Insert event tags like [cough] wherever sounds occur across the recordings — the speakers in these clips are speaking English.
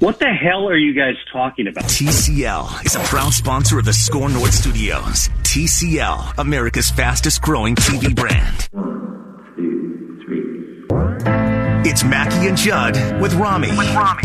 What the hell are you guys talking about? TCL is a proud sponsor of the SKOR North Studios. TCL, America's fastest growing TV brand. One, two, three. It's Mackey and Judd with Rami. With Rami.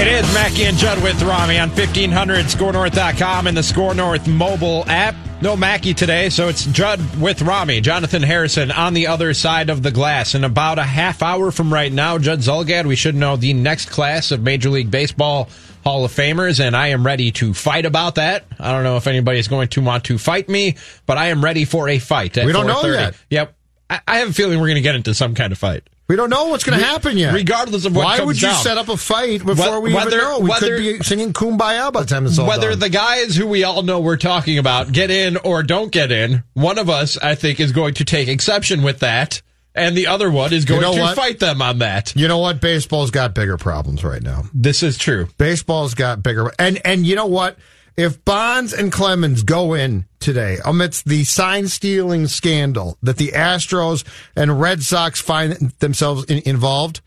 It is Mackey and Judd with Rami on 1500 skornorth.com and the SKOR North mobile app. No Mackey today, so it's Judd with Rami, Jonathan Harrison on the other side of the glass. In about a half hour from right now, Judd Zulgad, we should know the next class of Major League Baseball Hall of Famers, and I am ready to fight about that. I don't know if anybody is going to want to fight me, but I am ready for a fight. we don't know yet. Yep. I, I have a feeling we're going to get into some kind of fight. We don't know what's going to happen yet. Regardless of what Why would you down. set up a fight before we Whether- even know? We whether- could be singing Kumbaya by the time it's all Whether done. the guys who we all know we're talking about get in or don't get in, one of us, I think, is going to take exception with that, and the other one is going know to what? fight them on that. you know what? Baseball's got bigger problems right now. This is true. Baseball's got bigger, and and you know what? If Bonds and Clemens go in today amidst the sign stealing scandal that the Astros and Red Sox find themselves in, involved,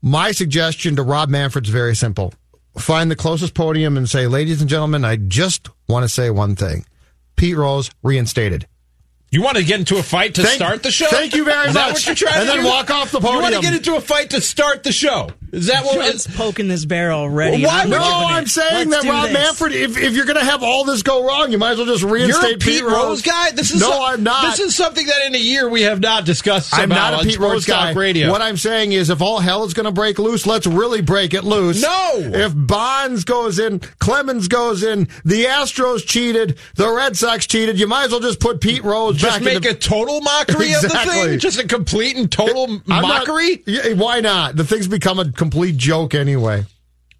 my suggestion to Rob Manfred's very simple: find the closest podium and say, "Ladies and gentlemen, I just want to say one thing: Pete Rose reinstated." You want to get into a fight to Thank- start the show? thank you very Is that much. what you're trying And to then do? walk off the podium. You want to get into a fight to start the show? Is that what? Judd's poking this barrel already. Why would No, loving. I'm saying Let's that do Rob this. Manfred, if, if you're going to have all this go wrong, you might as well just You're reinstate a Pete Rose guy. This is no, some- I'm not. This is something that in a year we have not discussed. I'm somehow not a on Pete Sports Rose guy. Talk Radio. What I'm saying is, if all hell is going to break loose, let's really break it loose. No! If Bonds goes in, Clemens goes in, the Astros cheated, the Red Sox cheated, you might as well just put Pete Rose just back make in the, a total mockery of the thing. Just a complete and total I'm not- mockery. Yeah, why not? The thing's become a complete joke anyway.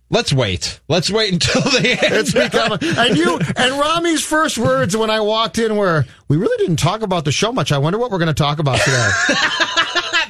Let's wait. Let's wait until the end. It's become, and you and Rami's first words when I walked in were, "We really didn't talk about the show much. I wonder what we're going to talk about today." [laughs]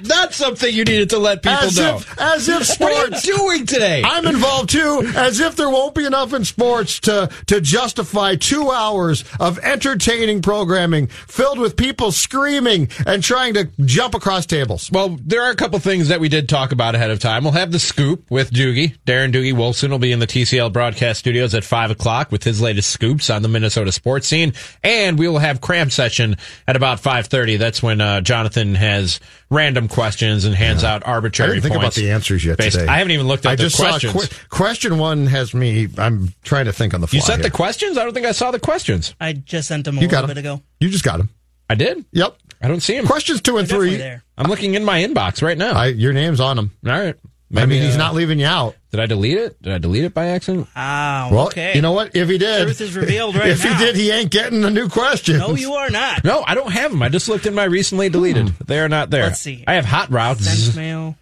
That's something you needed to let people as know. if, as if what are you sports. doing today? I'm involved too, as if there won't be enough in sports to to justify two hours of entertaining programming filled with people screaming and trying to jump across tables. well, there are a couple things that we did talk about ahead of time. We'll have the scoop with Doogie. Darren Doogie Wolfson will be in the TCL broadcast studios at 5 o'clock with his latest scoops on the Minnesota sports scene. And we will have cram session at about 5.30. That's when uh, Jonathan has random questions and hands out arbitrary. I arbitrary didn't think about points. the answers yet based- today. I haven't even looked at I the just questions. saw que- question one has me. I'm trying to think on the fly. you sent here. the questions? I don't think I saw the questions. I just sent them a You little got bit them. ago. You just got them. I did? Yep. I don't see them. Questions two and They're three. there. I'm looking in my inbox right now. I, your name's on them. All right. I mean, he's uh, not leaving you out. Did I delete it? Did I delete it by accident? Ah, Well, okay. you know what? If he did, Truth is revealed right [laughs] if now. he did, he ain't getting the new questions. No, you are not. No, I don't have them. I just looked in my recently deleted. They are not there. Let's see. I have hot routes. Sent [laughs] mail.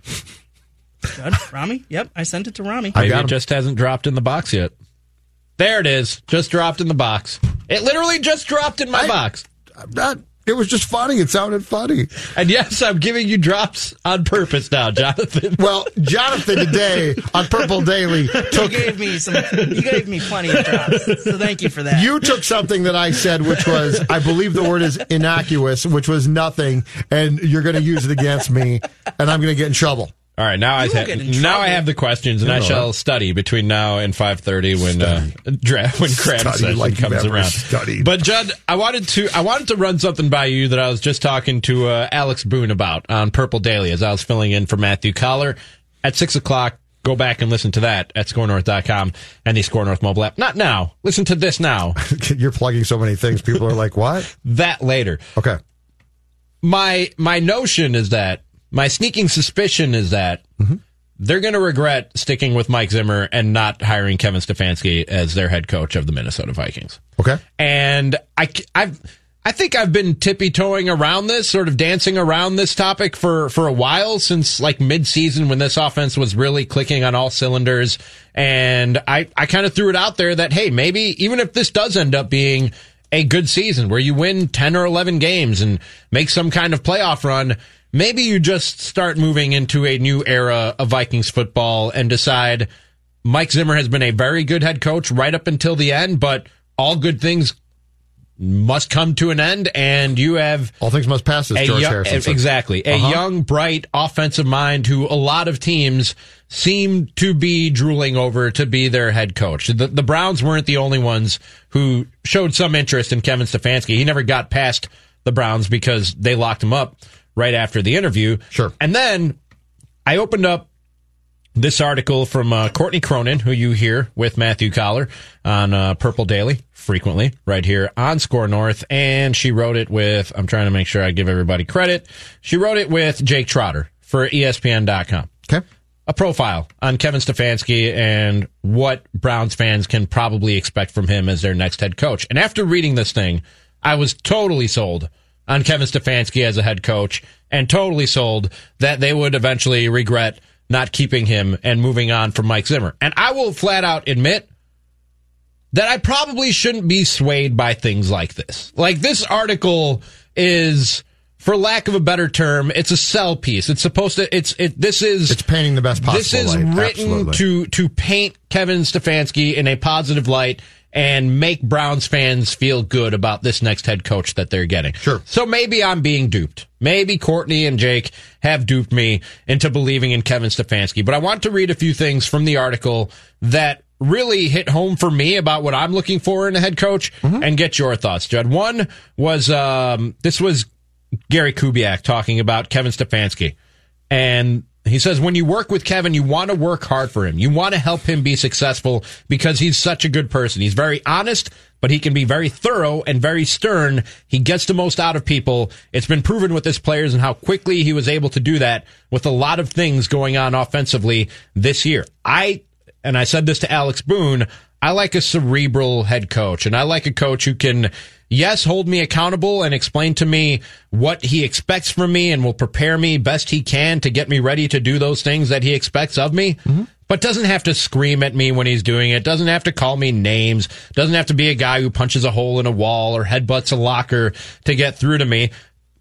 Good. Rami? Yep, I sent it to Rami. I Maybe got it 'em. just hasn't dropped in the box yet. There it is. Just dropped in the box. It literally just dropped in my I- box. I'm not. It was just funny. It sounded funny. And yes, I'm giving you drops on purpose now, Jonathan. [laughs] Well, Jonathan today on Purple Daily You gave me some. You gave me plenty of drops, so thank you for that. you took something that I said, which was I believe the word is innocuous, which was nothing, and you're going to use it against me, and I'm going to get in trouble. All right, now I ha- will get in now. I have the questions, and You I shall study between now and five thirty when uh, [laughs] draft when cram session like comes around. studied. But Judd, I wanted to I wanted to run something by you that I was just talking to uh, Alex Boone about on Purple Daily as I was filling in for Matthew Coller at six o'clock. Go back and listen to that at skornorth.com and the SKOR North mobile app. Not now. Listen to this now. [laughs] You're plugging so many things. People are like, what? [laughs] that later. Okay. my my notion is that my sneaking suspicion is that mm-hmm. they're going to regret sticking with Mike Zimmer and not hiring Kevin Stefanski as their head coach of the Minnesota Vikings. Okay. And I I've I think I've been tippy toeing around this, sort of dancing around this topic for for a while since like mid season when this offense was really clicking on all cylinders. And I I kind of threw it out there that hey maybe even if this does end up being a good season where you win 10 or 11 games and make some kind of playoff run, maybe you just start moving into a new era of Vikings football and decide Mike Zimmer has been a very good head coach right up until the end, but all good things must come to an end and you have All things must pass, as George young- Harrison exactly. A Uh-huh. young bright offensive mind who a lot of teams seem to be drooling over to be their head coach. The, the browns weren't the only ones who showed some interest in kevin stefanski. He never got past the browns because they locked him up right after the interview Sure. and then i opened up this article from uh, Courtney Cronin, who you hear with Matthew Coller on uh, Purple Daily frequently, right here on SKOR North. And she wrote it with, I'm trying to make sure I give everybody credit. She wrote it with Jake Trotter for ESPN.com. Okay. A profile on Kevin Stefanski and what Browns fans can probably expect from him as their next head coach. And after reading this thing, I was totally sold on Kevin Stefanski as a head coach and totally sold that they would eventually regret not keeping him and moving on from Mike Zimmer. And I will flat out admit that I probably shouldn't be swayed by things like this. Like this article is for lack of a better term, it's a sell piece. It's supposed to it's it this is It's painting the best possible this is light. written Absolutely. to to paint Kevin Stefanski in a positive light and make Browns fans feel good about this next head coach that they're getting. Sure. So maybe I'm being duped. Maybe Courtney and Jake have duped me into believing in Kevin Stefanski. But I want to read a few things from the article that really hit home for me about what I'm looking for in a head coach Mm-hmm. and get your thoughts, Judd. One was um, this was Gary Kubiak talking about Kevin Stefanski. And he says, when you work with Kevin, you want to work hard for him. You want to help him be successful because he's such a good person. He's very honest, but he can be very thorough and very stern. He gets the most out of people. It's been proven with his players and how quickly he was able to do that with a lot of things going on offensively this year. I, and I said this to Alex Boone, I like a cerebral head coach and I like a coach who can, yes, hold me accountable and explain to me what he expects from me and will prepare me best he can to get me ready to do those things that he expects of me. Mm-hmm. But doesn't have to scream at me when he's doing it. Doesn't have to call me names. Doesn't have to be a guy who punches a hole in a wall or headbutts a locker to get through to me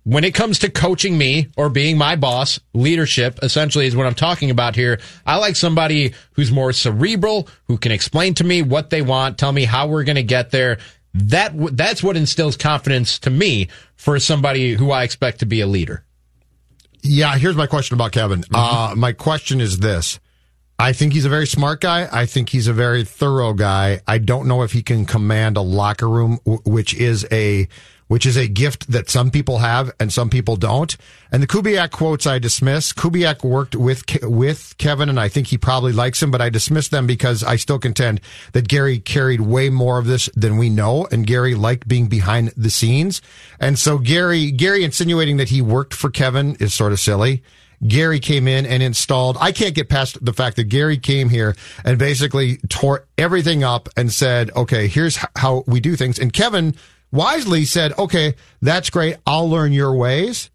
when it comes to coaching me or being my boss, leadership essentially is what I'm talking about here. I like somebody who's more cerebral, who can explain to me what they want, tell me how we're going to get there. That that's what instills confidence to me for somebody who I expect to be a leader. Yeah, here's my question about Kevin. Uh, my question is this. I think he's a very smart guy. I think he's a very thorough guy. I don't know if he can command a locker room, w- which is a which is a gift that some people have and some people don't. And the Kubiak quotes I dismiss. Kubiak worked with with Kevin, and I think he probably likes him, but I dismiss them because I still contend that Gary carried way more of this than we know, and Gary liked being behind the scenes. And so Gary Gary insinuating that he worked for Kevin is sort of silly. Gary came in and installed. I can't get past the fact that Gary came here and basically tore everything up and said, okay, here's how we do things. And Kevin wisely said, okay, that's great. I'll learn your ways.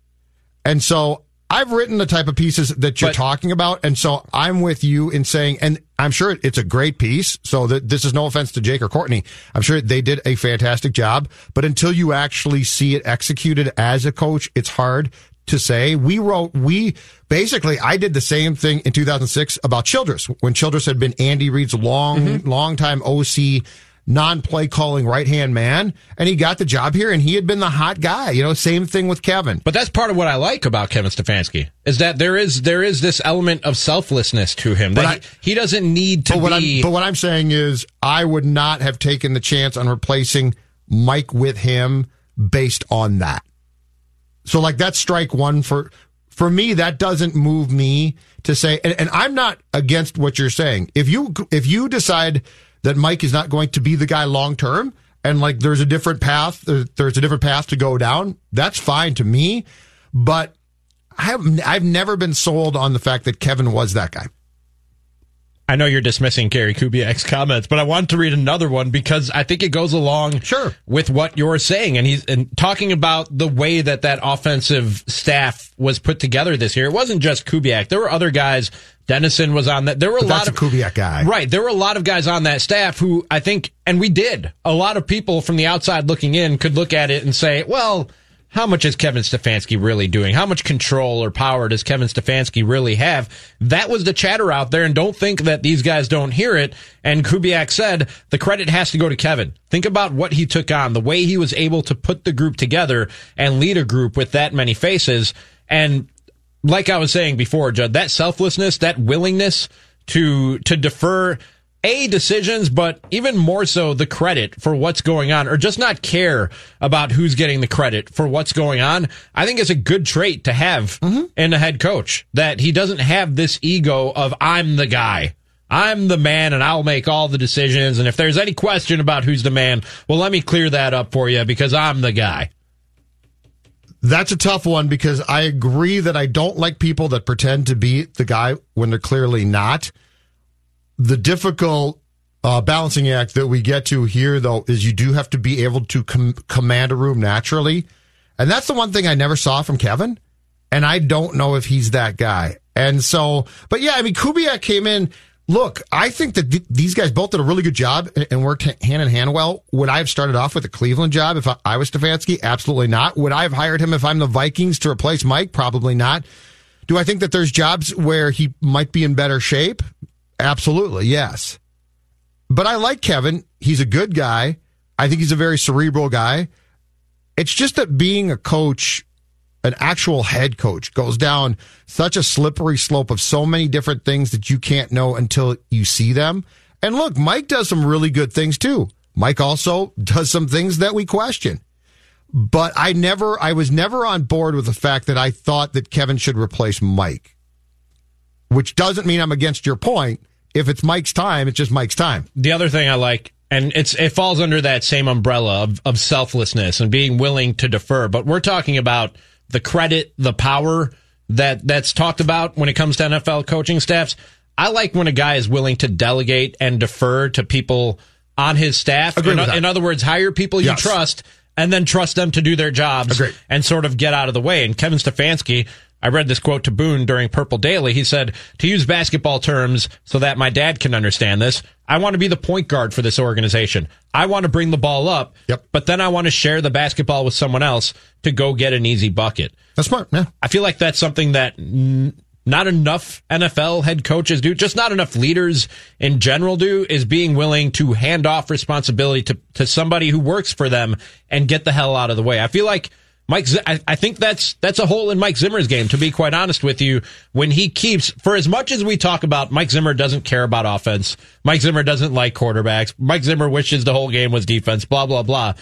And so I've written the type of pieces that you're But- talking about. And so I'm with you in saying, and I'm sure it's a great piece. So that this is no offense to Jake or Courtney. I'm sure they did a fantastic job, but until you actually see it executed as a coach, it's hard to say. We wrote, we basically, I did the same thing in 2006 about Childress when Childress had been Andy Reid's long, mm-hmm. long time OC non play calling right hand man, and he got the job here, and he had been the hot guy. You know, same thing with Kevin. But that's part of what I like about Kevin Stefanski is that there is there is this element of selflessness to him that But I- he, he doesn't need to But what, be. I'm, but what I'm saying is, I would not have taken the chance on replacing Mike with him based on that. So, like, that's strike one for for me. That doesn't move me to say, and, and I'm not against what you're saying. If you if you decide that Mike is not going to be the guy long term, and like there's a different path, uh, there's a different path to go down. That's fine to me, but. I have, I've never been sold on the fact that Kevin was that guy. I know you're dismissing Gary Kubiak's comments, but I want to read another one because I think it goes along Sure. with what you're saying. And he's and talking about the way that that offensive staff was put together this year. It wasn't just Kubiak. There were other guys. Dennison was on that. There were a But lot of a Kubiak guy. Right. There were a lot of guys on that staff who I think, and we did, a lot of people from the outside looking in could look at it and say, well, how much is Kevin Stefanski really doing? How much control or power does Kevin Stefanski really have? That was the chatter out there, and don't think that these guys don't hear it. And Kubiak said the credit has to go to Kevin. Think about what he took on, the way he was able to put the group together and lead a group with that many faces. And like I was saying before, Judd, that selflessness, that willingness to to defer a decisions, but even more so the credit for what's going on, or just not care about who's getting the credit for what's going on. I think it's a good trait to have mm-hmm. in a head coach that he doesn't have this ego of I'm the guy. I'm the man and I'll make all the decisions. And if there's any question about who's the man, well, let me clear that up for you because I'm the guy. That's a tough one because I agree that I don't like people that pretend to be the guy when they're clearly not. The difficult uh, balancing act that we get to here, though, is you do have to be able to com- command a room naturally. And that's the one thing I never saw from Kevin. And I don't know if he's that guy. And so, but yeah, I mean, Kubiak came in. Look, I think that th- these guys both did a really good job and- and worked hand in hand well. Would I have started off with a Cleveland job if I, I was Stefanski? Absolutely not. Would I have hired him if I'm the Vikings to replace Mike? Probably not. Do I think that there's jobs where he might be in better shape? Absolutely, yes. But I like Kevin. He's a good guy. I think he's a very cerebral guy. It's just that being a coach, an actual head coach, goes down such a slippery slope of so many different things that you can't know until you see them. And look, Mike does some really good things too. Mike also does some things that we question. But I never, I was never on board with the fact that I thought that Kevin should replace Mike, which doesn't mean I'm against your point. If it's Mike's time, it's just Mike's time. the other thing I like, and it's it falls under that same umbrella of, of selflessness and being willing to defer. But we're talking about the credit, the power that that's talked about when it comes to NFL coaching staffs. I like when a guy is willing to delegate and defer to people on his staff. In, in other words, hire people you Yes. trust and then trust them to do their jobs Agreed. and sort of get out of the way. And Kevin Stefanski, I read this quote to Boone during Purple Daily. He said, to use basketball terms so that my dad can understand this, I want to be the point guard for this organization. I want to bring the ball up, Yep. but then I want to share the basketball with someone else to go get an easy bucket. That's smart. Yeah. I feel like that's something that n- not enough NFL head coaches do, just not enough leaders in general do, is being willing to hand off responsibility to, to somebody who works for them and get the hell out of the way. I feel like Mike, I think that's, that's a hole in Mike Zimmer's game, to be quite honest with you, when he keeps, for as much as we talk about Mike Zimmer doesn't care about offense, Mike Zimmer doesn't like quarterbacks, Mike Zimmer wishes the whole game was defense, blah, blah, blah.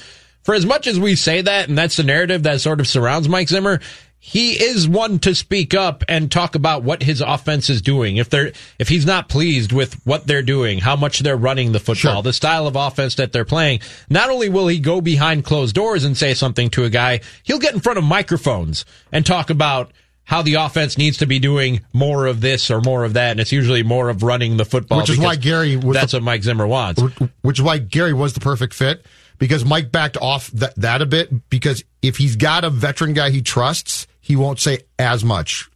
For as much as we say that, and that's the narrative that sort of surrounds Mike Zimmer, he is one to speak up and talk about what his offense is doing. If they're, if he's not pleased with what they're doing, how much they're running the football, Sure. the style of offense that they're playing, not only will he go behind closed doors and say something to a guy, he'll get in front of microphones and talk about how the offense needs to be doing more of this or more of that. And it's usually more of running the football. Which is why Gary was that's the- what Mike Zimmer wants. which is why Gary was the perfect fit because Mike backed off that, that a bit because if he's got a veteran guy he trusts, he won't say as much.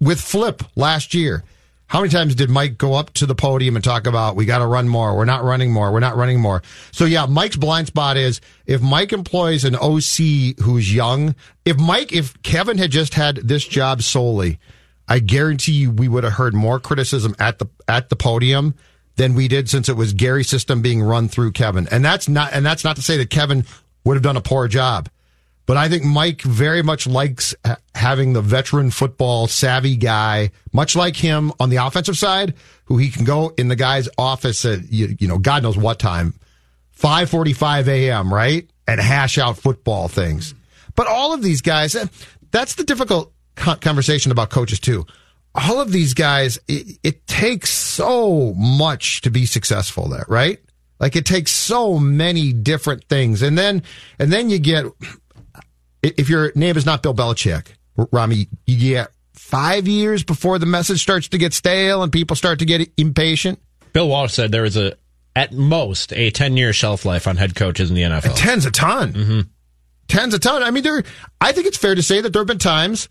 With Flip last year, how many times did Mike go up to the podium and talk about we got to run more, we're not running more, we're not running more. So yeah, Mike's blind spot is if Mike employs an OC who's young, if Mike if Kevin had just had this job solely, I guarantee you we would have heard more criticism at the at the podium than we did since it was Gary's system being run through Kevin. And that's not and that's not to say that Kevin would have done a poor job. But I think Mike very much likes having the veteran football savvy guy, much like him on the offensive side, who he can go in the guy's office at you, you know God knows what time, five forty five a.m. right, and hash out football things. But all of these guys, eh, that's the difficult conversation about coaches too. All of these guys, it, it takes so much to be successful there, right? Like it takes so many different things, and then and then you get if your name is not Bill Belichick, Rami, you get five years before the message starts to get stale and people start to get impatient. Bill Walsh said there is a, at most, a 10 year shelf life on head coaches in the NFL. A ten's a ton. Mm-hmm. Ten's a ton. I mean, there, I think it's fair to say that there have been times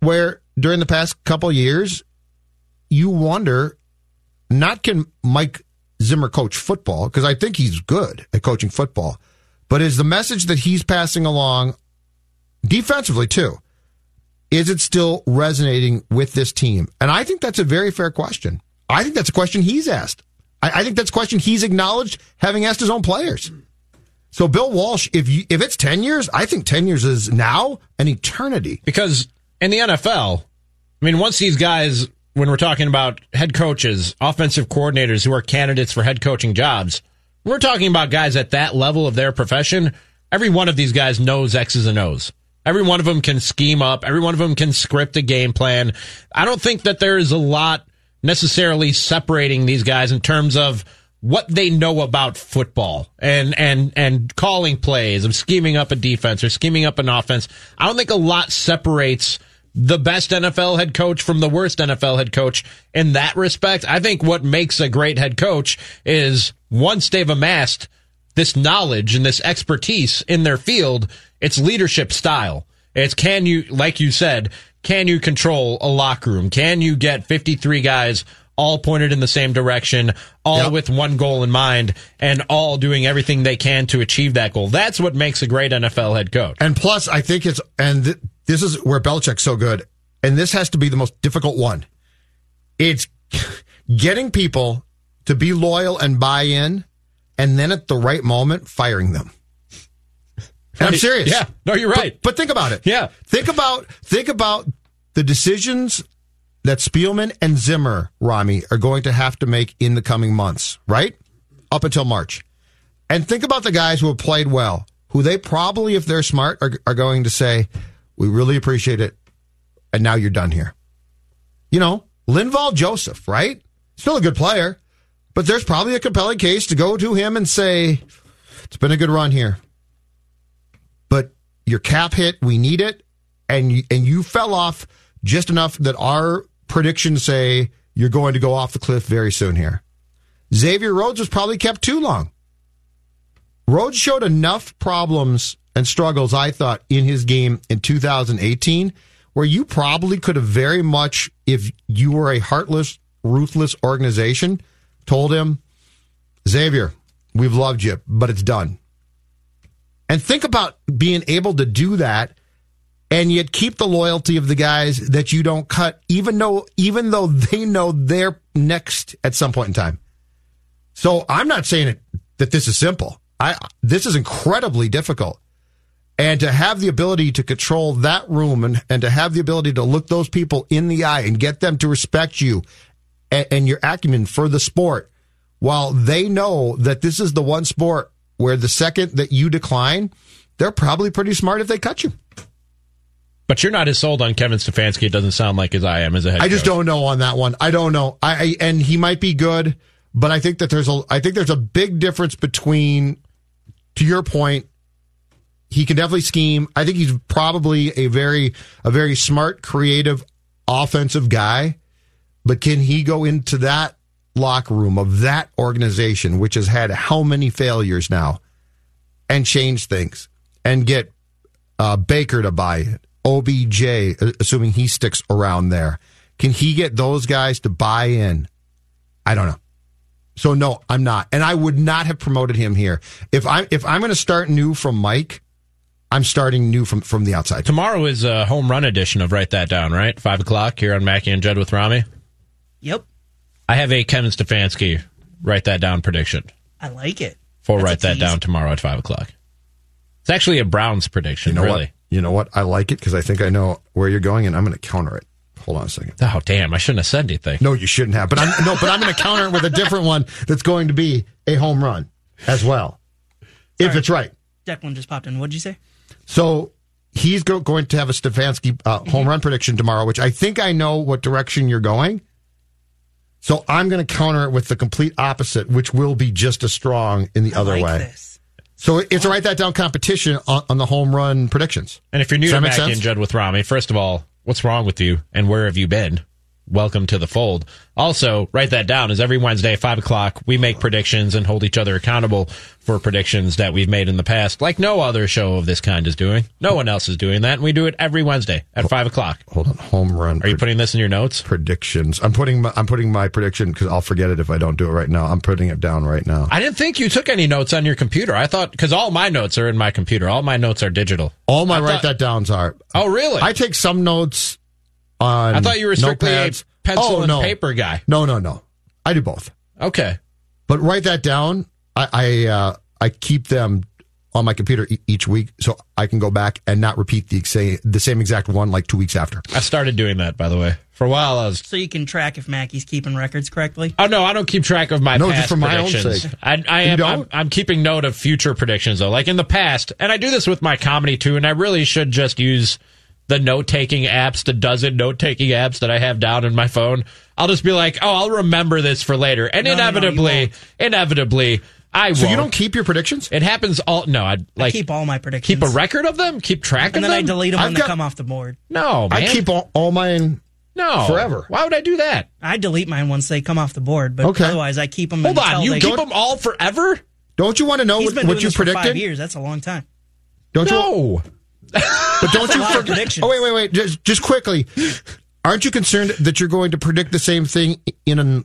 where during the past couple years, you wonder, not can Mike Zimmer coach football, because I think he's good at coaching football, but is the message that he's passing along defensively too. Is it still resonating with this team? And I think that's a very fair question. I think that's a question he's asked. I, I think that's a question he's acknowledged having asked his own players. So Bill Walsh, if you, if it's 10 years, I think 10 years is now an eternity. Because in the NFL, I mean, once these guys, when we're talking about head coaches, offensive coordinators who are candidates for head coaching jobs, we're talking about guys at that level of their profession. Every one of these guys knows X's and O's. Every one of them can scheme up. Every one of them can script a game plan. I don't think that there is a lot necessarily separating these guys in terms of what they know about football and and and calling plays of scheming up a defense or scheming up an offense. I don't think a lot separates the best NFL head coach from the worst NFL head coach in that respect. I think what makes a great head coach is once they've amassed this knowledge and this expertise in their field, it's leadership style. It's can you, like you said, can you control a locker room? Can you get 53 guys all pointed in the same direction, all yep. with one goal in mind, and all doing everything they can to achieve that goal? That's what makes a great NFL head coach. And plus, I think it's, and th- this is where Belichick's so good, and this has to be the most difficult one. It's [laughs] getting people to be loyal and buy in, and then at the right moment, firing them. I'm serious. Yeah. No, you're right. But, but, think about it. Yeah. Think about think about the decisions that Spielman and Zimmer, Rami, are going to have to make in the coming months, right? Up until March. And think about the guys who have played well, who they probably, if they're smart, are, are going to say, We really appreciate it. And now you're done here. You know, Linval Joseph, right? Still a good player, but there's probably a compelling case to go to him and say, It's been a good run here your cap hit, we need it, and you, and you fell off just enough that our predictions say you're going to go off the cliff very soon here. Xavier Rhodes was probably kept too long. Rhodes showed enough problems and struggles, I thought, in his game in 2018, where you probably could have very much, if you were a heartless, ruthless organization, told him, Xavier, we've loved you, but it's done. And think about being able to do that and yet keep the loyalty of the guys that you don't cut, even though, even though they know they're next at some point in time. So I'm not saying it, that this is simple. I, this is incredibly difficult. And to have the ability to control that room and, and to have the ability to look those people in the eye and get them to respect you and, and your acumen for the sport while they know that this is the one sport where the second that you decline, they're probably pretty smart if they cut you. But you're not as sold on Kevin Stefanski. It doesn't sound like as I am as a head. I just coach. don't know on that one. I don't know. I, I and he might be good, but I think that there's a I think there's a big difference between. To your point, he can definitely scheme. I think he's probably a very a very smart, creative, offensive guy. But can he go into that locker room of that organization, which has had how many failures now, and change things and get uh, Baker to buy it, OBJ, assuming he sticks around there. Can he get those guys to buy in? I don't know. So no, I'm not, and I would not have promoted him here if I'm if I'm going to start new from Mike. I'm starting new from from the outside. Tomorrow is a home run edition of Write That Down, right? Five o'clock here on Mackey and Judd with Rami. Yep. I have a Kevin Stefanski Write that down prediction. I like it. We'll That's write that down tomorrow at 5 o'clock. It's actually a Browns prediction, You know really. what? You know what? I like it because I think I know where you're going, and I'm going to counter it. Hold on a second. Oh, damn. I shouldn't have said anything. No, you shouldn't have. But I'm no, but I'm going to counter it with a different one that's going to be a home run as well, if it's right. Declan just popped in. What'd you say? So he's go- going to have a Stefanski uh, home run prediction tomorrow, which I think I know what direction you're going. So I'm going to counter it with the complete opposite, which will be just as strong in the other like way. this. So it's a write that down competition on, on the home run predictions. And if you're new Does to that make Mackey and Judd with Rami, first of all, what's wrong with you and where have you been? Welcome to the fold. Also, write that down is every Wednesday at 5 o'clock, we make predictions and hold each other accountable for predictions that we've made in the past, like no other show of this kind is doing. No one else is doing that, and we do it every Wednesday at 5 o'clock. Hold on, home run. Are you putting this in your notes? predictions? I'm putting my, I'm putting my prediction because I'll forget it if I don't do it right now. I'm putting it down right now. I didn't think you took any notes on your computer. I thought, because all my notes are in my computer. All my notes are digital. All my I write thought- that downs are. Oh, really? I take some notes on. I thought you were strictly notepads. a pencil oh, and paper guy. No, no, no. I do both. Okay. But write that down. I I, uh, I keep them on my computer e- each week so I can go back and not repeat the same the same exact one like two weeks after. I started doing that, by the way. For a while, I was So you can track if Mackey's keeping records correctly. Oh no, I don't keep track of my No, past just for my own sake. I, I am. I'm, I'm keeping note of future predictions though. Like in the past, and I do this with my comedy too. And I really should just use the note taking apps, the dozen note taking apps that I have down in my phone. I'll just be like, oh, I'll remember this for later, and No, no, no, you inevitably, inevitably, I So you won't. don't keep your predictions? It happens all. No, I I like keep all my predictions. keep a record of them. Keep track and of them. And then I delete them I've when got- they come off the board. no, man. I keep all, all mine. no forever. Why would I do that? I delete mine once they come off the board, but Okay. otherwise I keep them. Hold on, you keep them all forever? Don't you want to know He's what, what you predicted? five years. That's a long time. Don't you? No. But don't you? lot forget- oh wait, wait, wait! Just, just quickly, aren't you concerned that you're going to predict the same thing in an,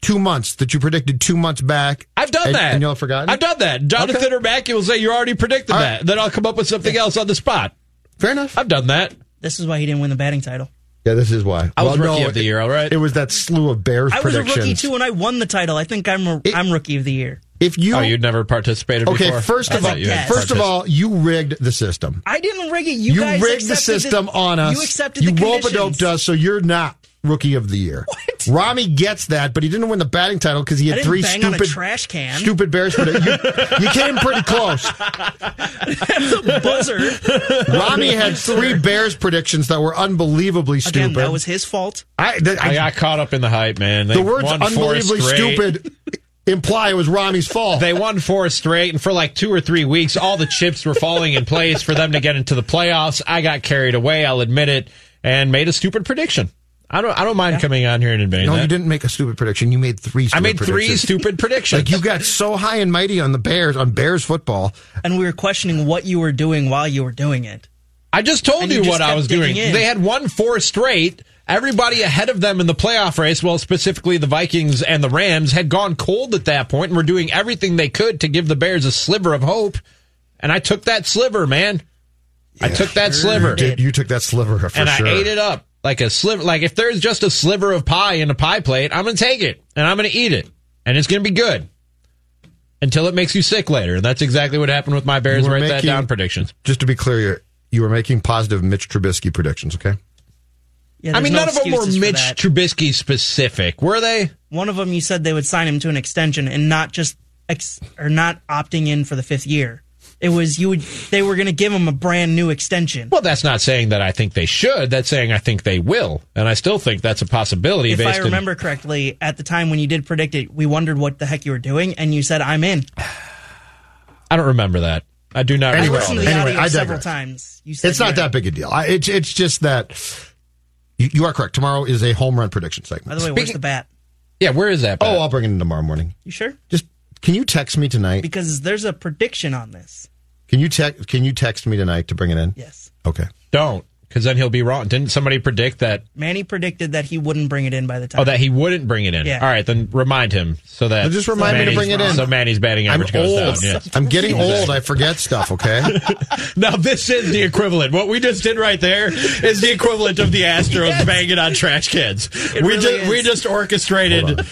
two months that you predicted two months back? I've done and, that. and you'll have forgotten. I've done that. Jonathan Okay. or Mackey will say you already predicted All that. Then I'll come up with something else on the spot. Fair enough. I've done that. This is why he didn't win the batting title. Yeah, this is why. I was rookie no, of the year. All right. It was that slew of Bears I was a rookie too, and I won the title. I think I'm a, It- I'm rookie of the year. If you oh, you'd never participated okay, before. first of all, first of all, you rigged the system. I didn't rig it. You, You, guys rigged the accepted system on us. You accepted You the rope a conditions. us, so you're not rookie of the year. What? Rami gets that, but he didn't win the batting title because he I had didn't three bang on a stupid trash can. Stupid Bears. But you, you came pretty close. buzzer. Rami had three Bears predictions that were unbelievably stupid. Again, that was his fault. I, that- I I- got caught up in the hype, man. They the words unbelievably stupid imply it was Rami's fault. They won four straight, and for like two or three weeks, all the chips were falling in place for them to get into the playoffs. I got carried away. I'll admit it, and made a stupid prediction. I don't. I don't mind coming on here and admitting no, that. you didn't make a stupid prediction. You made three. I made three predictions. stupid [laughs] predictions. Like you got so high and mighty on the Bears on Bears football. And we were questioning what you were doing while you were doing it. I just told And you, you just what I was doing. in. They had won four straight. Everybody ahead of them in the playoff race, well, specifically the Vikings and the Rams, had gone cold at that point and were doing everything they could to give the Bears a sliver of hope. And I took that sliver, man. I took that sliver. Dude, you took that sliver for and sure. I ate it up like a sliver. Like if there's just a sliver of pie in a pie plate, I'm gonna take it and I'm gonna eat it, and it's gonna be good until it makes you sick later. And that's exactly what happened with my Bears. You were Write that down predictions. Just to be clear, you you were making positive Mitch Trubisky predictions. Okay. Yeah, I mean, no none of them were Mitch. Trubisky specific, were they? One of them, you said they would sign him to an extension and not just ex- or not opting in for the fifth year. It was you would they were going to give him a brand new extension. Well, that's not saying that I think they should. That's saying I think they will, and I still think that's a possibility. If based I remember correctly, at the time when you did predict it, we wondered what the heck you were doing, and you said, "I'm in." in, [sighs] I don't remember that. I do not. I Anyway, recall listened to the anyway, audio I several times. You said It's not you're that big a deal. I, it's it's just that you, you are correct. Tomorrow is a home run prediction segment. By the way, where's the bat? Yeah, where is that? oh, I'll bring it in tomorrow morning. You sure? Just can you text me tonight? Because there's a prediction on this. Can you text Can you text me tonight to bring it in? Yes. Okay. don't Because then he'll be wrong. Didn't somebody predict that? Manny predicted that he wouldn't bring it in by the time. Oh, that he wouldn't bring it in. Yeah. All right, then remind him so that. Well, just remind me to bring it in. So Manny's batting I'm average goes old. down. Yeah. I'm getting old. I forget stuff. Okay. [laughs] Now this is the equivalent. What we just did right there is the equivalent of the Astros banging on trash cans. we really just is. we just orchestrated a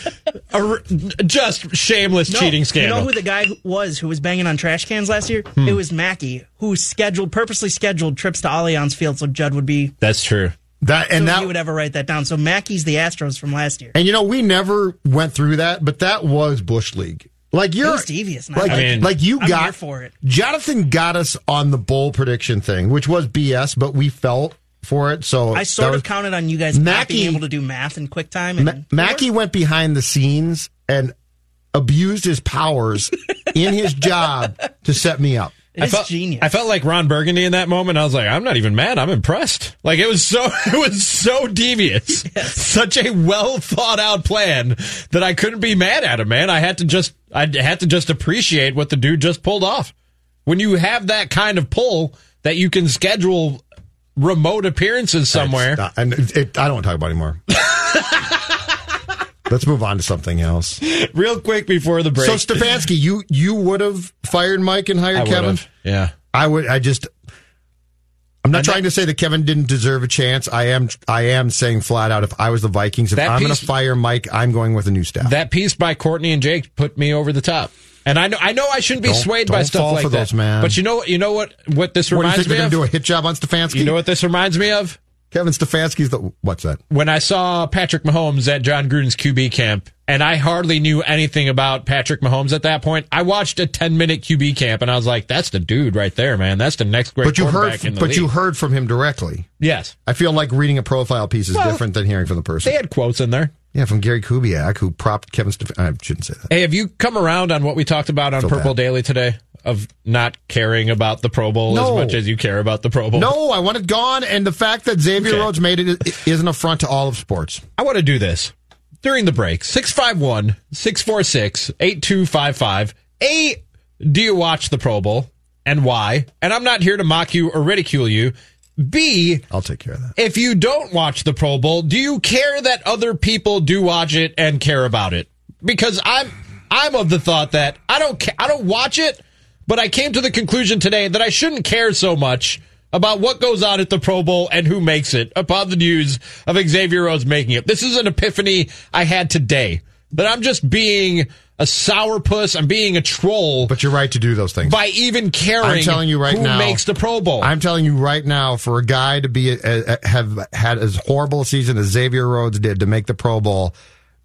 r- just shameless No, cheating scandal. You know who the guy who was who was banging on trash cans last year? Hmm. It was Mackey, who scheduled purposely scheduled trips to Allianz Field so Judd would be That's true. That and so that he would ever write that down. So Mackey's the Astros from last year. And you know, we never went through that, but that was Bush League. Like you're was devious, and I Like, like you I'm got here for it. Jonathan got us on the bowl prediction thing, which was BS, but we felt for it. So I sort that of counted on you guys not Mackey- being able to do math in quick time. And Ma- Mackey went behind the scenes and abused his powers [laughs] in his job to set me up. It I felt, genius. I felt like Ron Burgundy in that moment. I was like, I'm not even mad. I'm impressed. Like it was so, [laughs] it was so devious. [laughs] Such a well thought out plan that I couldn't be mad at him, man. I had to just, I had to just appreciate what the dude just pulled off. When you have that kind of pull that you can schedule remote appearances somewhere. Not- and it, it- I don't want to talk about it anymore. [laughs] Let's move on to something else. [laughs] Real quick before the break. So Stefanski, you you would have fired Mike and hired I Kevin? Yeah. I would. I just. I'm not trying to say that Kevin didn't deserve a chance. I am. I am saying flat out, if I was the Vikings, if That I'm going to fire Mike, I'm going with a new staff. That piece by Courtney and Jake put me over the top. And I know I know I shouldn't be Don't- swayed by don't stuff fall like that. those, man. But you know what you know what what this what you reminds think they're me of? do? A hit job on Stefanski? You know what this reminds me of? Kevin Stefanski's the what's that? When I saw Patrick Mahomes at Jon Gruden's QB camp, and I hardly knew anything about Patrick Mahomes at that point. I watched a 10 minute QB camp, and I was like, "That's the dude right there, man. That's the next great But you heard. quarterback in the But league." you heard from him directly. yes, I feel like reading a profile piece is Well, different than hearing from the person. they had quotes in there. yeah, from Gary Kubiak, who propped Kevin Stefanski. I shouldn't say that. Hey, have you come around on what we talked about on Purple bad. Daily today of not caring about the Pro Bowl No. as much as you care about the Pro Bowl? No, I want it gone. And the fact that Xavier Okay. Rhodes made it i- an affront to all of sports. I want to do this during the break. 651 646 8255. A, do you watch the Pro Bowl and why? And I'm not here to mock you or ridicule you. B, I'll take care of that. if you don't watch the Pro Bowl, do you care that other people do watch it and care about it? Because I'm I'm of the thought that I don't ca- I don't watch it, but I came to the conclusion today that I shouldn't care so much about what goes on at the Pro Bowl and who makes it upon the news of Xavier Rhodes making it. This is an epiphany I had today that I'm just being a sourpuss. I'm being a troll But you're right to do those things. by even caring. I'm telling you right who now, makes the Pro Bowl. I'm telling you right now, for a guy to be uh, have had as horrible a season as Xavier Rhodes did to make the Pro Bowl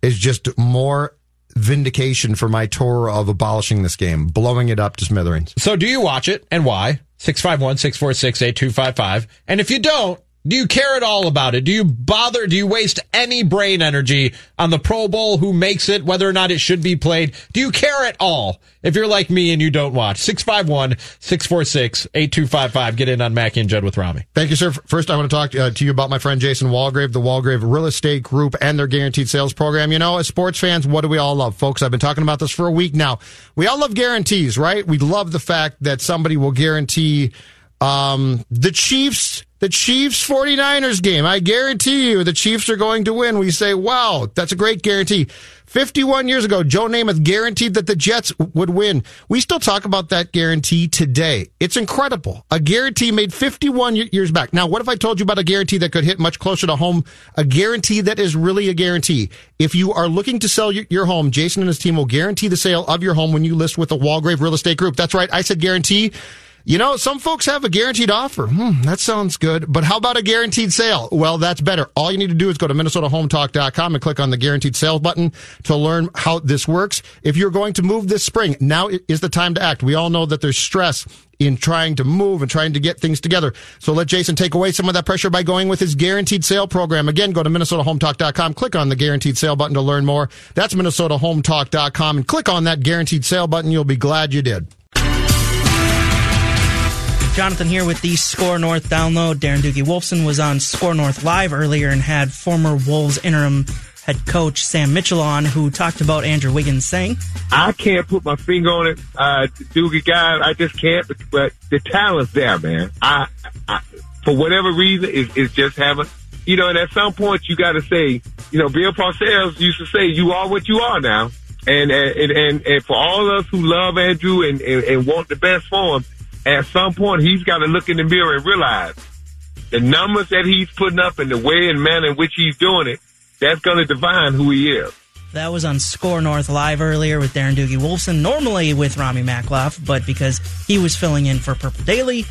is just more vindication for my tour of abolishing this game, blowing it up to smithereens. So do you watch it and why? 651 646 8255. And if you don't, do you care at all about it? Do you bother? Do you waste any brain energy on the Pro Bowl, who makes it, whether or not it should be played? Do you care at all if you're like me and you don't watch? 651 646 8255. Get in on Mackey and Judd with Rami. Thank you, sir. First, I want to talk uh, to you about my friend Jason Walgrave, the Walgrave Real Estate Group, and their guaranteed sales program. You know, as sports fans, what do we all love, folks? I've been talking about this for a week now. We all love guarantees, right? We love the fact that somebody will guarantee um, the Chiefs, the Chiefs 49ers game. I guarantee you the Chiefs are going to win. We say, wow, that's a great guarantee. 51 years ago, Joe Namath guaranteed that the Jets would win. We still talk about that guarantee today. It's incredible. A guarantee made 51 years back. Now, what if I told you about a guarantee that could hit much closer to home? A guarantee that is really a guarantee. If you are looking to sell your home, Jason and his team will guarantee the sale of your home when you list with the Walgrave Real Estate Group. That's right. I said guarantee. You know, some folks have a guaranteed offer. Hmm, that sounds good. But how about a guaranteed sale? Well, that's better. All you need to do is go to MinnesotaHometalk.com and click on the guaranteed sales button to learn how this works. If you're going to move this spring, now is the time to act. We all know that there's stress in trying to move and trying to get things together. So let Jason take away some of that pressure by going with his guaranteed sale program. Again, go to MinnesotaHometalk.com, click on the guaranteed sale button to learn more. That's MinnesotaHometalk.com and click on that guaranteed sale button. You'll be glad you did. Jonathan here with the SKOR North download. Darren Doogie Wolfson was on SKOR North Live earlier and had former Wolves interim head coach Sam Mitchell on, who talked about Andrew Wiggins saying, I can't put my finger on it, uh, Doogie guy. I just can't. But, but the talent's there, man. I, I for whatever reason, is, is just having, you know, and at some point you got to say, you know, Bill Parcells used to say, you are what you are now. And, and, and, and for all of us who love Andrew and, and, and want the best for him, at some point he's got to look in the mirror and realize the numbers that he's putting up and the way and manner in which he's doing it, that's going to define who he is. That was on SKOR North Live earlier with Darren Doogie Wolfson, normally with Rami Makloff, but because he was filling in for Purple Daily,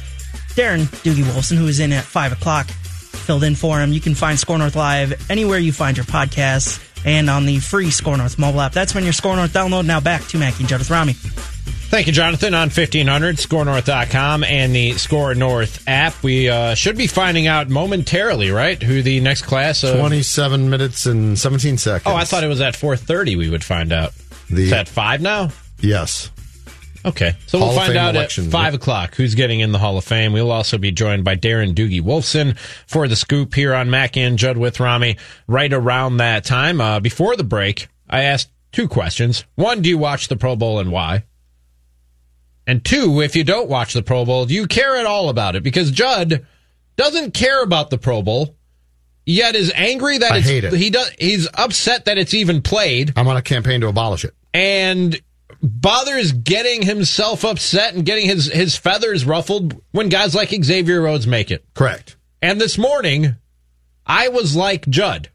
Darren Doogie Wolfson, who is in at 5 o'clock, filled in for him. You can find SKOR North Live anywhere you find your podcasts and on the free SKOR North mobile app. That's when your SKOR North download. Now back to Mackey and Judd with Rami. Thank you, Jonathan. On 1500, skornorth.com and the SKOR North app. We uh, should be finding out momentarily, right, who the next class of... 27 minutes and 17 seconds. Oh, I thought it was at 4.30 we would find out. The- Is that 5 now? Yes. Okay, so Hall we'll find out election. at five o'clock who's getting in the Hall of Fame. We'll also be joined by Darren Doogie Wolfson for the scoop here on Mackey and Judd with Rami right around that time. Uh, before the break, I asked two questions. One, do you watch the Pro Bowl and why? And two, if you don't watch the Pro Bowl, do you care at all about it? Because Judd doesn't care about the Pro Bowl, yet is angry that I it's, hate it. he does. He's upset that it's even played I'm on a campaign to abolish it. and bothers getting himself upset and getting his, his feathers ruffled when guys like Xavier Rhodes make it. Correct. And this morning, I was like Judd.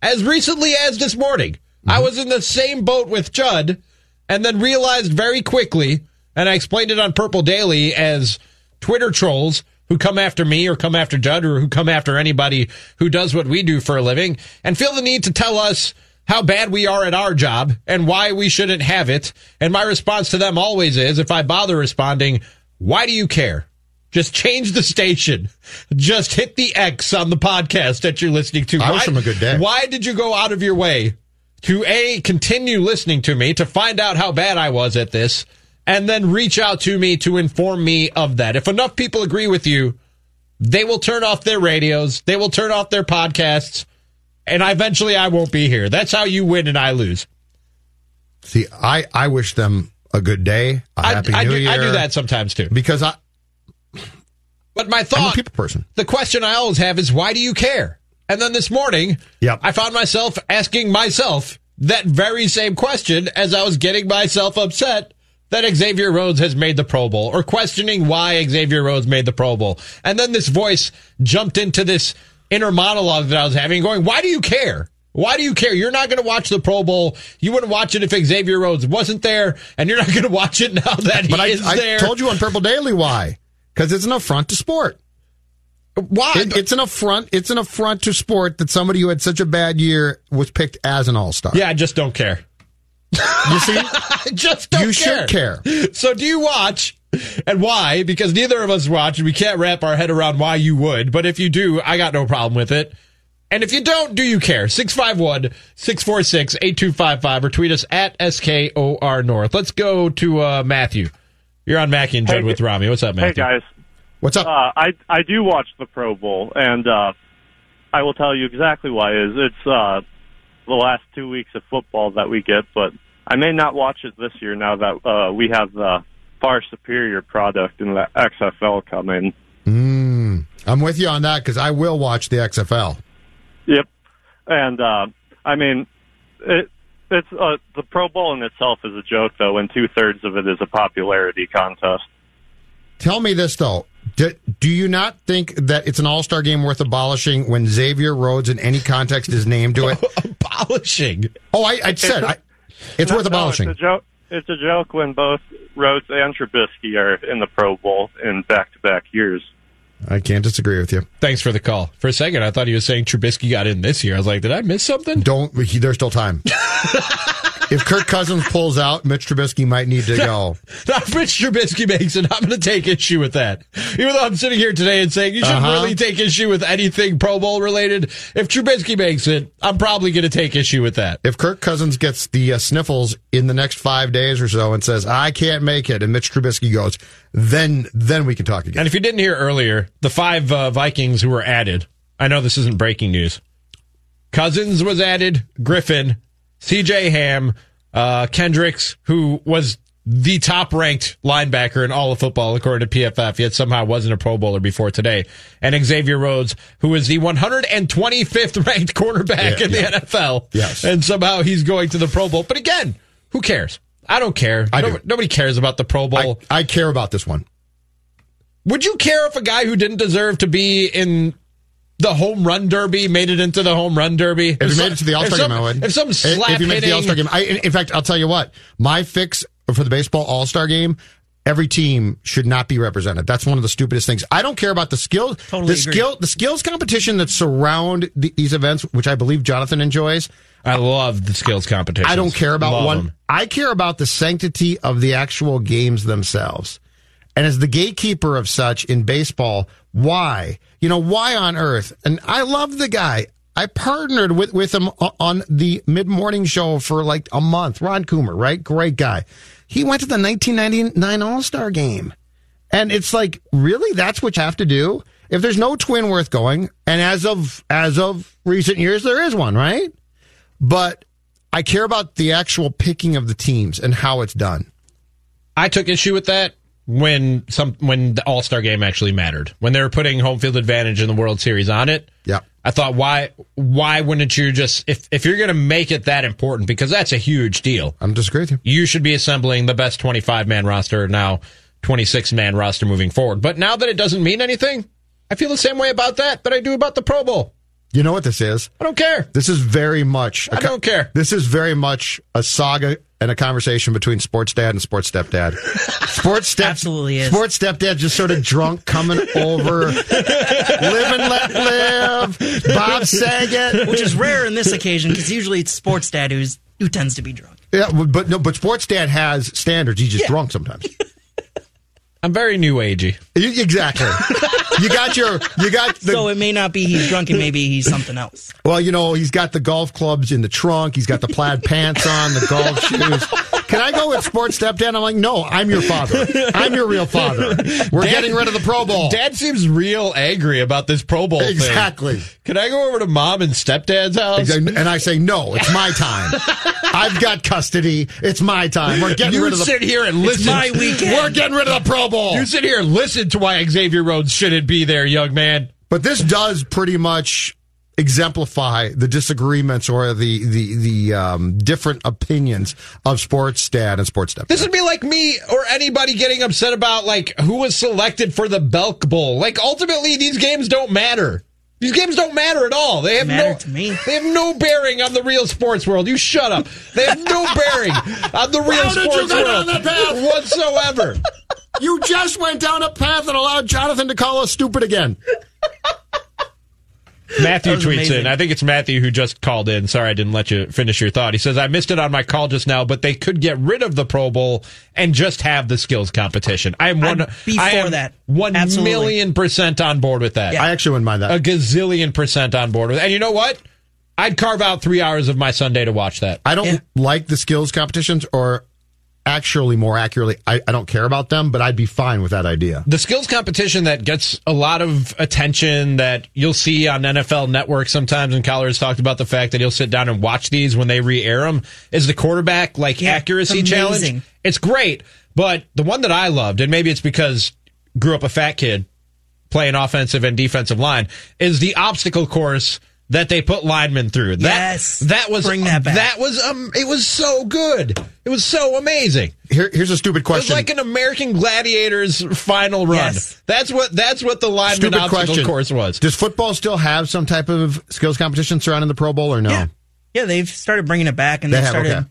As recently as this morning, I mm-hmm. was in the same boat with Judd and then realized very quickly, and I explained it on Purple Daily as Twitter trolls who come after me or come after Judd or who come after anybody who does what we do for a living and feel the need to tell us how bad we are at our job and why we shouldn't have it. And my response to them always is, if I bother responding, why do you care? Just change the station. Just hit the X on the podcast that you're listening to. I wish Why- them a good day. Why did you go out of your way to A, continue listening to me, to find out how bad I was at this, and then reach out to me to inform me of that? If enough people agree with you, they will turn off their radios, they will turn off their podcasts, and eventually I won't be here. That's how you win and I lose. See, I, I wish them a good day, a I, happy I new do, year. I do that sometimes too. because I, But my I'm a thought, people person. the question I always have is, why do you care? And then this morning, Yep. I found myself asking myself that very same question as I was getting myself upset that Xavier Rhodes has made the Pro Bowl or questioning why Xavier Rhodes made the Pro Bowl. And then this voice jumped into this inner monologue that I was having going, why do you care? Why do you care? You're not going to watch the Pro Bowl. You wouldn't watch it if Xavier Rhodes wasn't there, and you're not going to watch it now that he But I, is I there. told you on Purple Daily why. Because it's an affront to sport. why? It, it's an affront. It's an affront to sport that somebody who had such a bad year was picked as an all star. yeah, I just don't care. You see, [laughs] I just don't you care. should care. So do you watch and why? Because neither of us watch and we can't wrap our head around why you would. But if you do, I got no problem with it. And if you don't, do you care? 651 646 8255 or tweet us at SKOR North. Let's go to uh, Matthew. You're on Mackey and Judd Hey, with Rami. What's up, Matthew? Hey guys, What's up? uh, I I do watch the Pro Bowl, and uh, I will tell you exactly why. Is it's uh, the last two weeks of football that we get, but I may not watch it this year now that uh, we have the far superior product in the XFL coming. Mm, I'm with you on that because I will watch the XFL. Yep, and uh, I mean, it, it's uh, the Pro Bowl in itself is a joke though, and two thirds of it is a popularity contest. Tell me this though. Do, do you not think that it's an all star game worth abolishing when Xavier Rhodes in any context is named to it? [laughs] Abolishing. Oh, I, I said I, it's No, worth no, abolishing. it's a joke. It's a joke when both Rhodes and Trubisky are in the Pro Bowl in back-to-back years. I can't disagree with you. Thanks for the call. For a second, I thought he was saying Trubisky got in this year. I was like, did I miss something? Don't. he- There's still time. [laughs] if Kirk Cousins pulls out, Mitch Trubisky might need to [laughs] go. Now, if Rich Trubisky makes it, I'm going to take issue with that. Even though I'm sitting here today and saying you shouldn't Uh-huh. really take issue with anything Pro Bowl related, if Trubisky makes it, I'm probably going to take issue with that. If Kirk Cousins gets the uh, sniffles in the next five days or so and says I can't make it, and Mitch Trubisky goes, then then we can talk again. And if you didn't hear earlier, the five uh, Vikings who were added, I know this isn't breaking news. Cousins was added, Griffin, CJ Ham, uh, Kendricks, who was the top ranked linebacker in all of football, according to PFF, yet somehow wasn't a Pro Bowler before today. And Xavier Rhodes, who is the 125th ranked quarterback Yeah, in the. NFL. Yes. And somehow he's going to the Pro Bowl. But again, who cares? I don't care. I do. nobody, nobody cares about the Pro Bowl. I, I care about this one. Would you care if a guy who didn't deserve to be in the home run derby made it into the home run derby? If you made it to the All Star game, I would. If some slap if you made it to the All Star game, I, in in fact, I'll tell you what. My fix for the baseball All Star game. Every team should not be represented. That's one of the stupidest things. I don't care about the skills, Totally the agree. skill, the skills competition that surround the, these events, which I believe Jonathan enjoys. I love the skills competition. I don't care about Love one. 'em. I care about the sanctity of the actual games themselves. And as the gatekeeper of such in baseball, why? You know, why on earth? And I love the guy. I partnered with, with him on the mid morning show for like a month. Ron Coomer, right? Great guy. He went to the 1999 All Star game. And it's like, really? That's what you have to do? If there's no twin worth going, and as of as of recent years, there is one, right? But I care about the actual picking of the teams and how it's done. I took issue with that when some when the All Star game actually mattered. When they were putting home field advantage in the World Series on it. Yeah. I thought why why wouldn't you just if if you're going to make it that important because that's a huge deal. I'm disagree with you. You should be assembling the best 25 man roster now 26 man roster moving forward. But now that it doesn't mean anything, I feel the same way about that that I do about the Pro Bowl. You know what this is? I don't care. This is very much. I don't care. This is very much a saga and a conversation between sports dad and sports stepdad. [laughs] Sports step Absolutely is. Sports stepdad just sort of drunk, coming over, [laughs] live and let live. Bob Saget, which is rare in this occasion because usually it's sports dad who's who tends to be drunk. Yeah, but no, but sports dad has standards. He's just Yeah. drunk sometimes. [laughs] I'm very new agey. Exactly. You got your. You got the. so it may not be he's drunk and maybe he's something else. Well, you know, he's got the golf clubs in the trunk. He's got the plaid pants on, the golf shoes. Can I go with sports stepdad? I'm like, no, I'm your father. I'm your real father. We're Dad- getting rid of the Pro Bowl. Dad seems real angry about this Pro Bowl thing. exactly. Can I go over to mom and stepdad's house? And I say, no, it's my time. I've got custody. It's my time. We're getting You rid of the. sit here and It's listen. my weekend. We're getting rid of the Pro Bowl. You sit here and listen to why Xavier Rhodes shouldn't be there, young man. But this does pretty much exemplify the disagreements or the the the um, different opinions of sports dad and sports step. This would be like me or anybody getting upset about like who was selected for the Belk Bowl. Like ultimately, these games don't matter. These games don't matter at all. They have Matter no. to me. They have no bearing on the real sports world. You shut up. They have no bearing [laughs] on the real How did you sports world down that path? whatsoever. [laughs] You just went down a path that allowed Jonathan to call us stupid again. Matthew tweets amazing. in. I think it's Matthew who just called in. Sorry, I didn't let you finish your thought. He says, I missed it on my call just now, but they could get rid of the Pro Bowl and just have the skills competition. I am one. I'd be I am that. One Absolutely. million percent on board with that. I actually wouldn't mind that. A gazillion percent on board with. That. And you know what? I'd carve out three hours of my Sunday to watch that. I don't Yeah. like the skills competitions, or actually, more accurately, I, I don't care about them. But I'd be fine with that idea. The skills competition that gets a lot of attention that you'll see on NFL Network sometimes, and Coller has talked about the fact that he'll sit down and watch these when they re-air them, is the quarterback like Yeah, accuracy it's challenge. It's great, but the one that I loved, and maybe it's because grew up a fat kid playing offensive and defensive line, is the obstacle course that they put linemen through. That, Yes. that was Bring that back. That was um, it was so good. It was so amazing. Here, here's a stupid question. It was like an American Gladiators final run. Yes. That's what that's what the lineman stupid obstacle question. course was. Does football still have some type of skills competition surrounding the Pro Bowl, or no? Yeah. Yeah, they've started bringing it back and They they've started okay.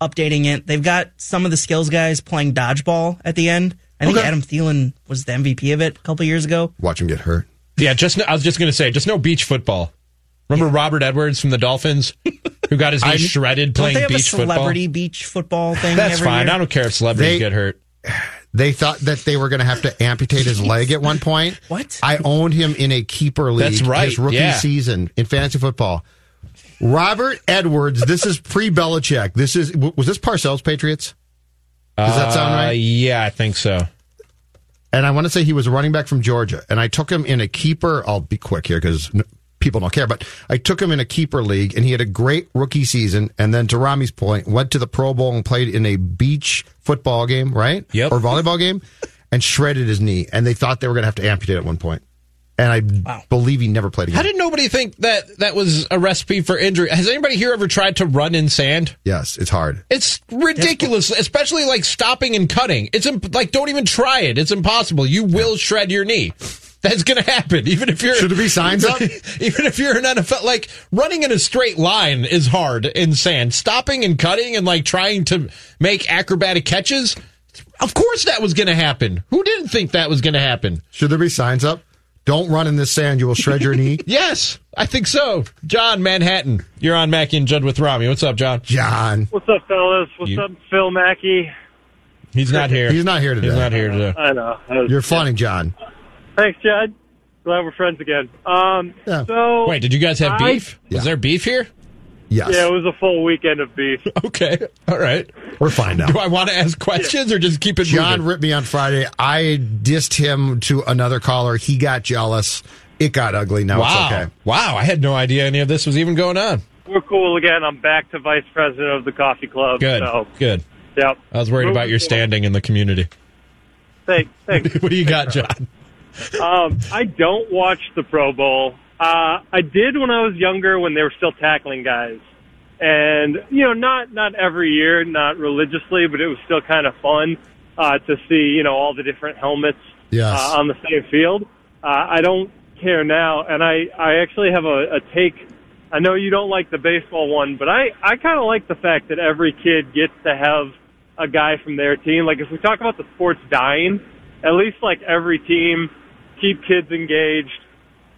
updating it. They've got some of the skills guys playing dodgeball at the end. I think Okay. Adam Thielen was the MVP of it a couple years ago. Watch him get hurt. Yeah, just I was just gonna say, just no beach football. Remember Robert Edwards from the Dolphins, who got his [laughs] knee I- shredded Don't playing they have a beach football? celebrity beach football thing? That's every fine. year? I don't care if celebrities They- get hurt. They thought that they were going to have to amputate his leg at one point. [laughs] What? I owned him in a keeper league. That's right, His rookie yeah. season in fantasy football. Robert Edwards. This is pre Belichick. This is was this Parcells Patriots? Does that sound Uh, right? yeah, I think so. And I want to say he was a running back from Georgia. And I took him in a keeper. I'll be quick here because people don't care. But I took him in a keeper league, and he had a great rookie season. And then, to Rami's point, went to the Pro Bowl and played in a beach football game, right? Yep. Or volleyball game, [laughs] and shredded his knee. And they thought they were going to have to amputate at one point. And I believe he never played again. How did nobody think that that was a recipe for injury? Has anybody here ever tried to run in sand? yes, it's hard. It's ridiculous, especially like stopping and cutting. It's imp- like don't even try it. It's impossible. You will shred your knee. That's going to happen, even if you're. Should there be signs up? [laughs] even if you're an NFL, like running in a straight line is hard in sand. Stopping and cutting and like trying to make acrobatic catches. Of course, that was going to happen. Who didn't think that was going to happen? Should there be signs up? Don't run in this sand; you will shred your knee. [laughs] Yes, I think so. John Manhattan, you're on Mackey and Judd with Rami. What's up, John? John, What's up, fellas? What's You- up, Phil Mackey? He's not here. he's not here today. He's not here today. I know. I was- You're funny, John. Thanks, Judd. Glad we're friends again. Um, Yeah. so Wait, did you guys have I- beef? Yeah. Was there beef here? Yes, Yeah, it was a full weekend of beef. [laughs] Okay, all right. we're fine now. Do I want to ask questions or just keep it John moving? ripped me on Friday. I dissed him to another caller. He got jealous. It got ugly. Now Wow, it's okay. wow! I had no idea any of this was even going on. We're cool again. I'm back to vice president of the coffee club. Good, So, good. yep. I was worried about your standing in the community. Thanks. Thanks. [laughs] what do you got, John? Um, I don't watch the Pro Bowl. Uh, I did when I was younger when they were still tackling guys. And, you know, not, not every year, not religiously, but it was still kind of fun, uh, to see, you know, all the different helmets, Yes. uh, on the same field. Uh, I don't care now. And I, I actually have a, a take. I know you don't like the baseball one, but I, I kind of like the fact that every kid gets to have a guy from their team. Like if we talk about the sports dying, at least like every team keep kids engaged.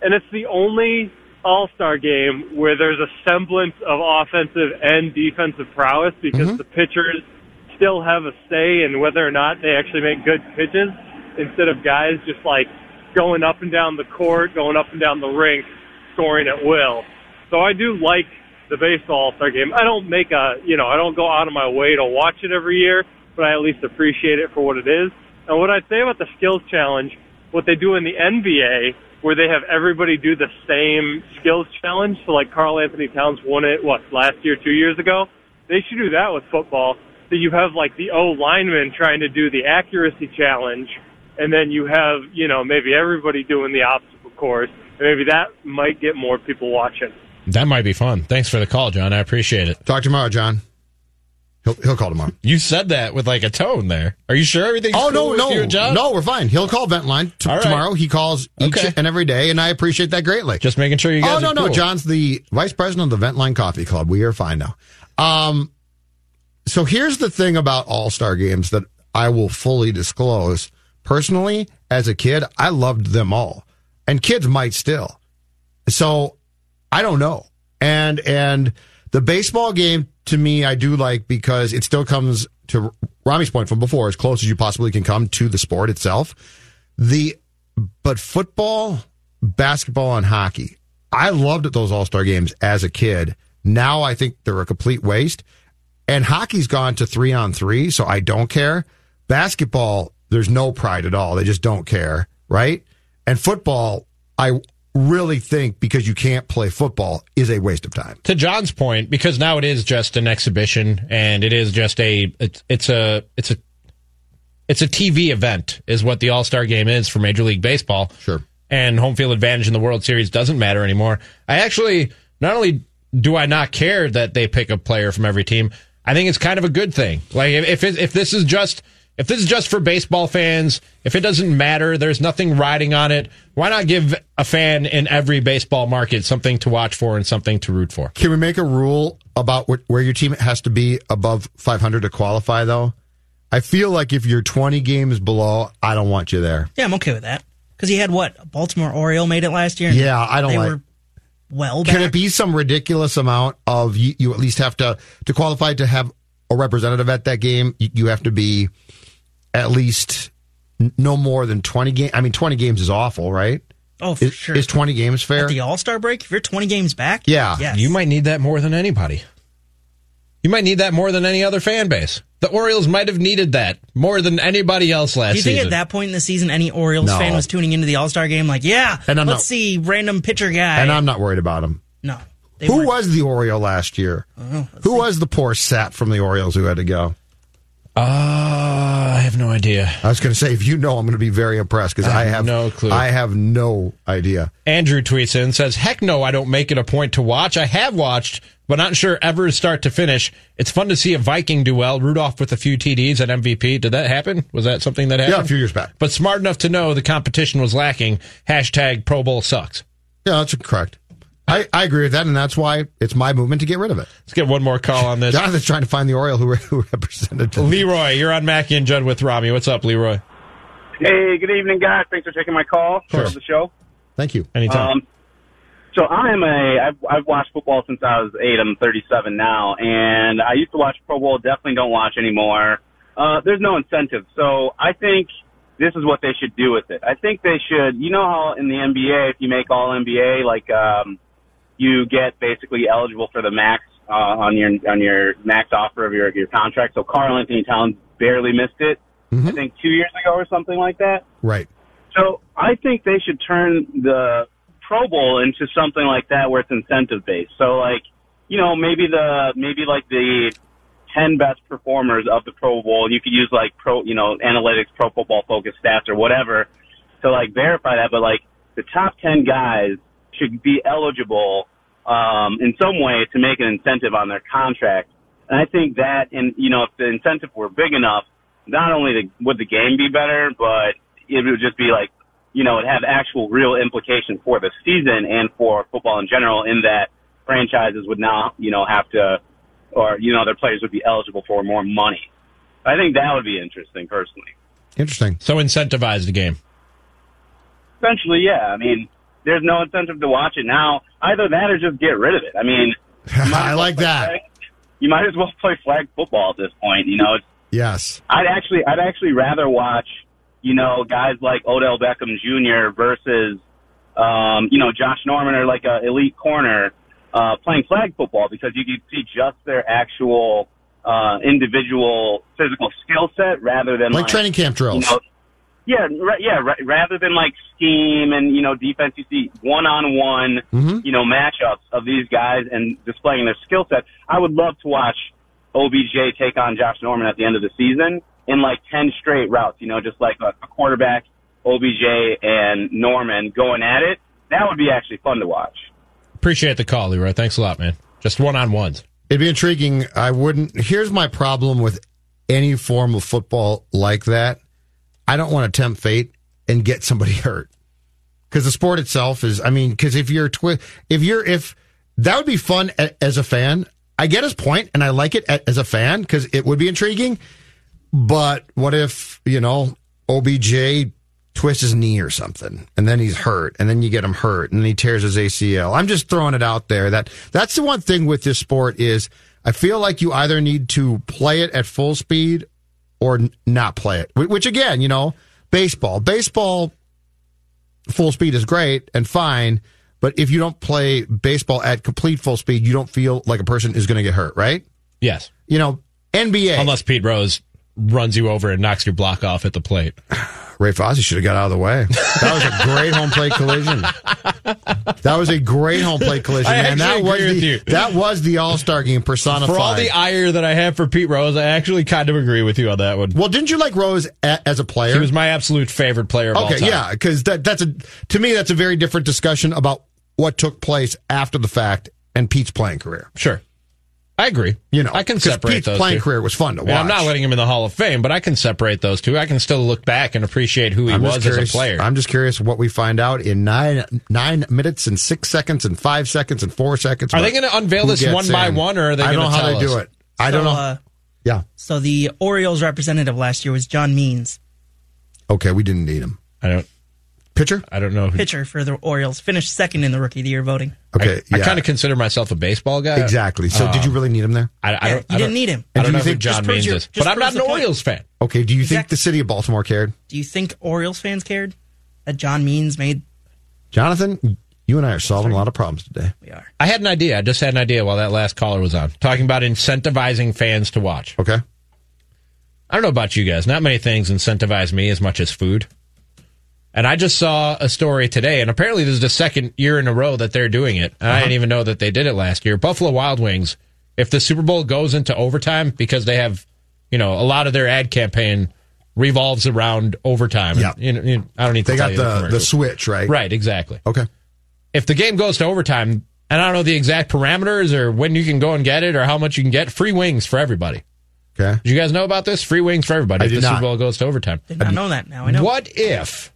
And it's the only all-star game where there's a semblance of offensive and defensive prowess because mm-hmm. the pitchers still have a say in whether or not they actually make good pitches instead of guys just like going up and down the court, going up and down the rink, scoring at will. So I do like the baseball all-star game. I don't make a, you know, I don't go out of my way to watch it every year, but I at least appreciate it for what it is. And what I'd say about the skills challenge, what they do in the NBA, where they have everybody do the same skills challenge. So like Karl-Anthony Towns won it, what, last year, two years ago? They should do that with football. So you have like the O lineman trying to do the accuracy challenge, and then you have, you know, maybe everybody doing the obstacle course. And maybe that might get more people watching. That might be fun. Thanks for the call, John. I appreciate it. Talk tomorrow, John. He'll he'll call tomorrow. You said that with like a tone there. Are you sure everything's Oh cool no no no, we're fine. He'll call Ventline t- right. tomorrow. He calls each Okay. and every day, and I appreciate that greatly. Just making sure you guys. oh no no. John's the vice president of the Ventline Coffee Club. We are fine now. Um, so here's the thing about All Star games that I will fully disclose. Personally, as a kid, I loved them all, and kids might still. So I don't know. And and the baseball game to me I do like because it still comes to Rami's point from before as close as you possibly can come to the sport itself. The but football, basketball and hockey. I loved those All-Star games as a kid. Now I think they're a complete waste. And hockey's gone to 3 on 3, so I don't care. Basketball, there's no pride at all. They just don't care, right? And football, I really think because you can't play football is a waste of time. to John's point, because now it is just an exhibition and it is just a it's, it's a it's a it's a TV event is what the All Star Game is for Major League Baseball. Sure. And home field advantage in the World Series doesn't matter anymore. I actually not only do I not care that they pick a player from every team, I think it's kind of a good thing. Like if if, it, if this is just if this is just for baseball fans, if it doesn't matter, there's nothing riding on it. Why not give a fan in every baseball market something to watch for and something to root for? Can we make a rule about what, where your team has to be above 500 to qualify, though? I feel like if you're 20 games below, I don't want you there. Yeah, I'm okay with that. Because he had what? A Baltimore Oriole made it last year? Yeah, I don't they like. Were well, Can it be some ridiculous amount of you, you at least have to to qualify to have a representative at that game? You, you have to be at least n- no more than 20 games. I mean, 20 games is awful, right? Oh, for is, sure. Is 20 games fair? At the All Star break, if you're 20 games back, Yeah. yes. You might need that more than anybody. You might need that more than any other fan base. The Orioles might have needed that more than anybody else last Do you think season. at that point in the season, any Orioles No. fan was tuning into the All Star game like, yeah, And I'm let's not- see random pitcher guy? And I'm not worried about him. no. Who weren't. was the Oriole last year? Oh, who was the poor sap from the Orioles who had to go? Uh, I have no idea. I was going to say, if you know, I'm going to be very impressed because I have have no clue. I have no idea. Andrew tweets in says, "Heck no, I don't make it a point to watch. I have watched, but not sure ever start to finish. It's fun to see a Viking do well. Rudolph with a few TDs at MVP. Did that happen? Was that something that happened? Yeah, a few years back. But smart enough to know the competition was lacking. Hashtag Pro Bowl sucks. Yeah, that's correct. I, I agree with that, and that's why it's my movement to get rid of it. Let's get one more call on this. Jonathan's trying to find the Oriole who, who represented. Leroy, you're on Mackey and Judd with Rami. What's up, Leroy? Hey, good evening, guys. Thanks for taking my call Sure. for the show. Thank you. Anytime. Um, so I am a I've, I've watched football since I was eight. I'm 37 now, and I used to watch Pro Bowl. Definitely don't watch anymore. Uh, there's no incentive, so I think this is what they should do with it. I think they should. You know how in the NBA, if you make All NBA, like um, you get basically eligible for the max uh, on your on your max offer of your your contract. So Karl-Anthony Towns barely missed it. I think two years ago or something like that. Right. So I think they should turn the Pro Bowl into something like that where it's incentive based. So like, you know, maybe the maybe like the ten best performers of the Pro Bowl, you could use like pro you know, analytics, pro football focused stats or whatever to like verify that, but like the top ten guys should be eligible um in some way to make an incentive on their contract. And I think that and you know, if the incentive were big enough, not only the, would the game be better, but it would just be like, you know, it have actual real implications for the season and for football in general in that franchises would now, you know, have to, or, you know, their players would be eligible for more money. I think that would be interesting personally. Interesting. So incentivize the game. Essentially, yeah. I mean, there's no incentive to watch it now. Either that or just get rid of it. I mean, [laughs] I like that. you might as well play flag football at this point. You know, Yes. I'd actually, I'd actually rather watch, you know, guys like Odell Beckham Jr. versus, um, you know, Josh Norman or like a elite corner uh, playing flag football because you can see just their actual uh, individual physical skill set rather than Like like, training camp drills. You know, yeah, ra- yeah. Ra- rather than like scheme and you know defense, you see one on one, Mhm. you know matchups of these guys and displaying their skill set. I would love to watch OBJ take on Josh Norman at the end of the season in like ten straight routes. You know, just like a, a quarterback, OBJ and Norman going at it. That would be actually fun to watch. Appreciate the call, Leroy. Thanks a lot, man. Just one on ones. It'd be intriguing. I wouldn't. Here's my problem with any form of football like that. I don't want to tempt fate and get somebody [laughs] hurt because the sport itself is. I mean, because if you're twi- if you're if that would be fun a, as a fan. I get his point, and I like it a, as a fan because it would be intriguing. But what if you know OBJ twists his knee or something, and then he's hurt, and then you get him hurt, and then he tears his ACL. I'm just throwing it out there. That that's the one thing with this sport is I feel like you either need to play it at full speed or n- not play it. Which again, you know, baseball, baseball full speed is great and fine, but if you don't play baseball at complete full speed, you don't feel like a person is going to get hurt, right? Yes. You know, NBA. Unless Pete Rose runs you over and knocks your block off at the plate. Ray Fosse should have got out of the way. That was a great home plate collision. That was a great home plate collision, I man. That was with the you. that was the All Star game personified. For all the ire that I have for Pete Rose, I actually kind of agree with you on that one. well, didn't you like Rose a, as a player? He was my absolute favorite player of all okay, yeah, because that that's a to me that's a very different discussion about what took place after the fact and Pete's playing career. Sure. I agree. You know, I can separate Pete's those playing two. career was fun to watch. mean, I'm not letting him in the Hall of Fame, but I can separate those two. I can still look back and appreciate who he I'm was just as a player. I'm just curious what we find out in nine nine minutes and six seconds and five seconds and four seconds. Are they going to unveil this gets one by one, or are they I don't going know to how tell they do it. I don't know. Uh, yeah. so the Orioles representative last year was John Means, Okay, we didn't need him. I don't. Pitcher. I don't know. Who, pitcher for the Orioles, finished second in the Rookie of the Year voting. Okay, I, yeah. kind of consider myself a baseball guy. exactly. So, did you Um, really need him there? I, I Yeah, don't. you I didn't need him. I don't do know you who think- John Means your- is, but I'm not an. Orioles fan. Okay. Do you think the city of Baltimore cared? Do you think Orioles fans cared that John Means made? Jonathan, you and I are solving a lot of problems today. We are. I had an idea. I just had an idea while that last caller was on, talking about incentivizing fans to watch. Okay. I don't know about you guys. Not many things incentivize me as much as food. And I just saw a story today, and apparently this is the second year in a row that they're doing it. And I uh-huh. didn't even know that they did it last year. Buffalo Wild Wings, if the Super Bowl goes into overtime because they have, you know, a lot of their ad campaign revolves around overtime. Yeah. You know, you- I don't need to They got the, the switch, right? Right, exactly. Okay. If the game goes to overtime, and I don't know the exact parameters or when you can go and get it or how much you can get, free wings for everybody. Okay. Did you guys know about this? Free wings for everybody I if the not. Super Bowl goes to overtime. Did not know that. Now I know. What if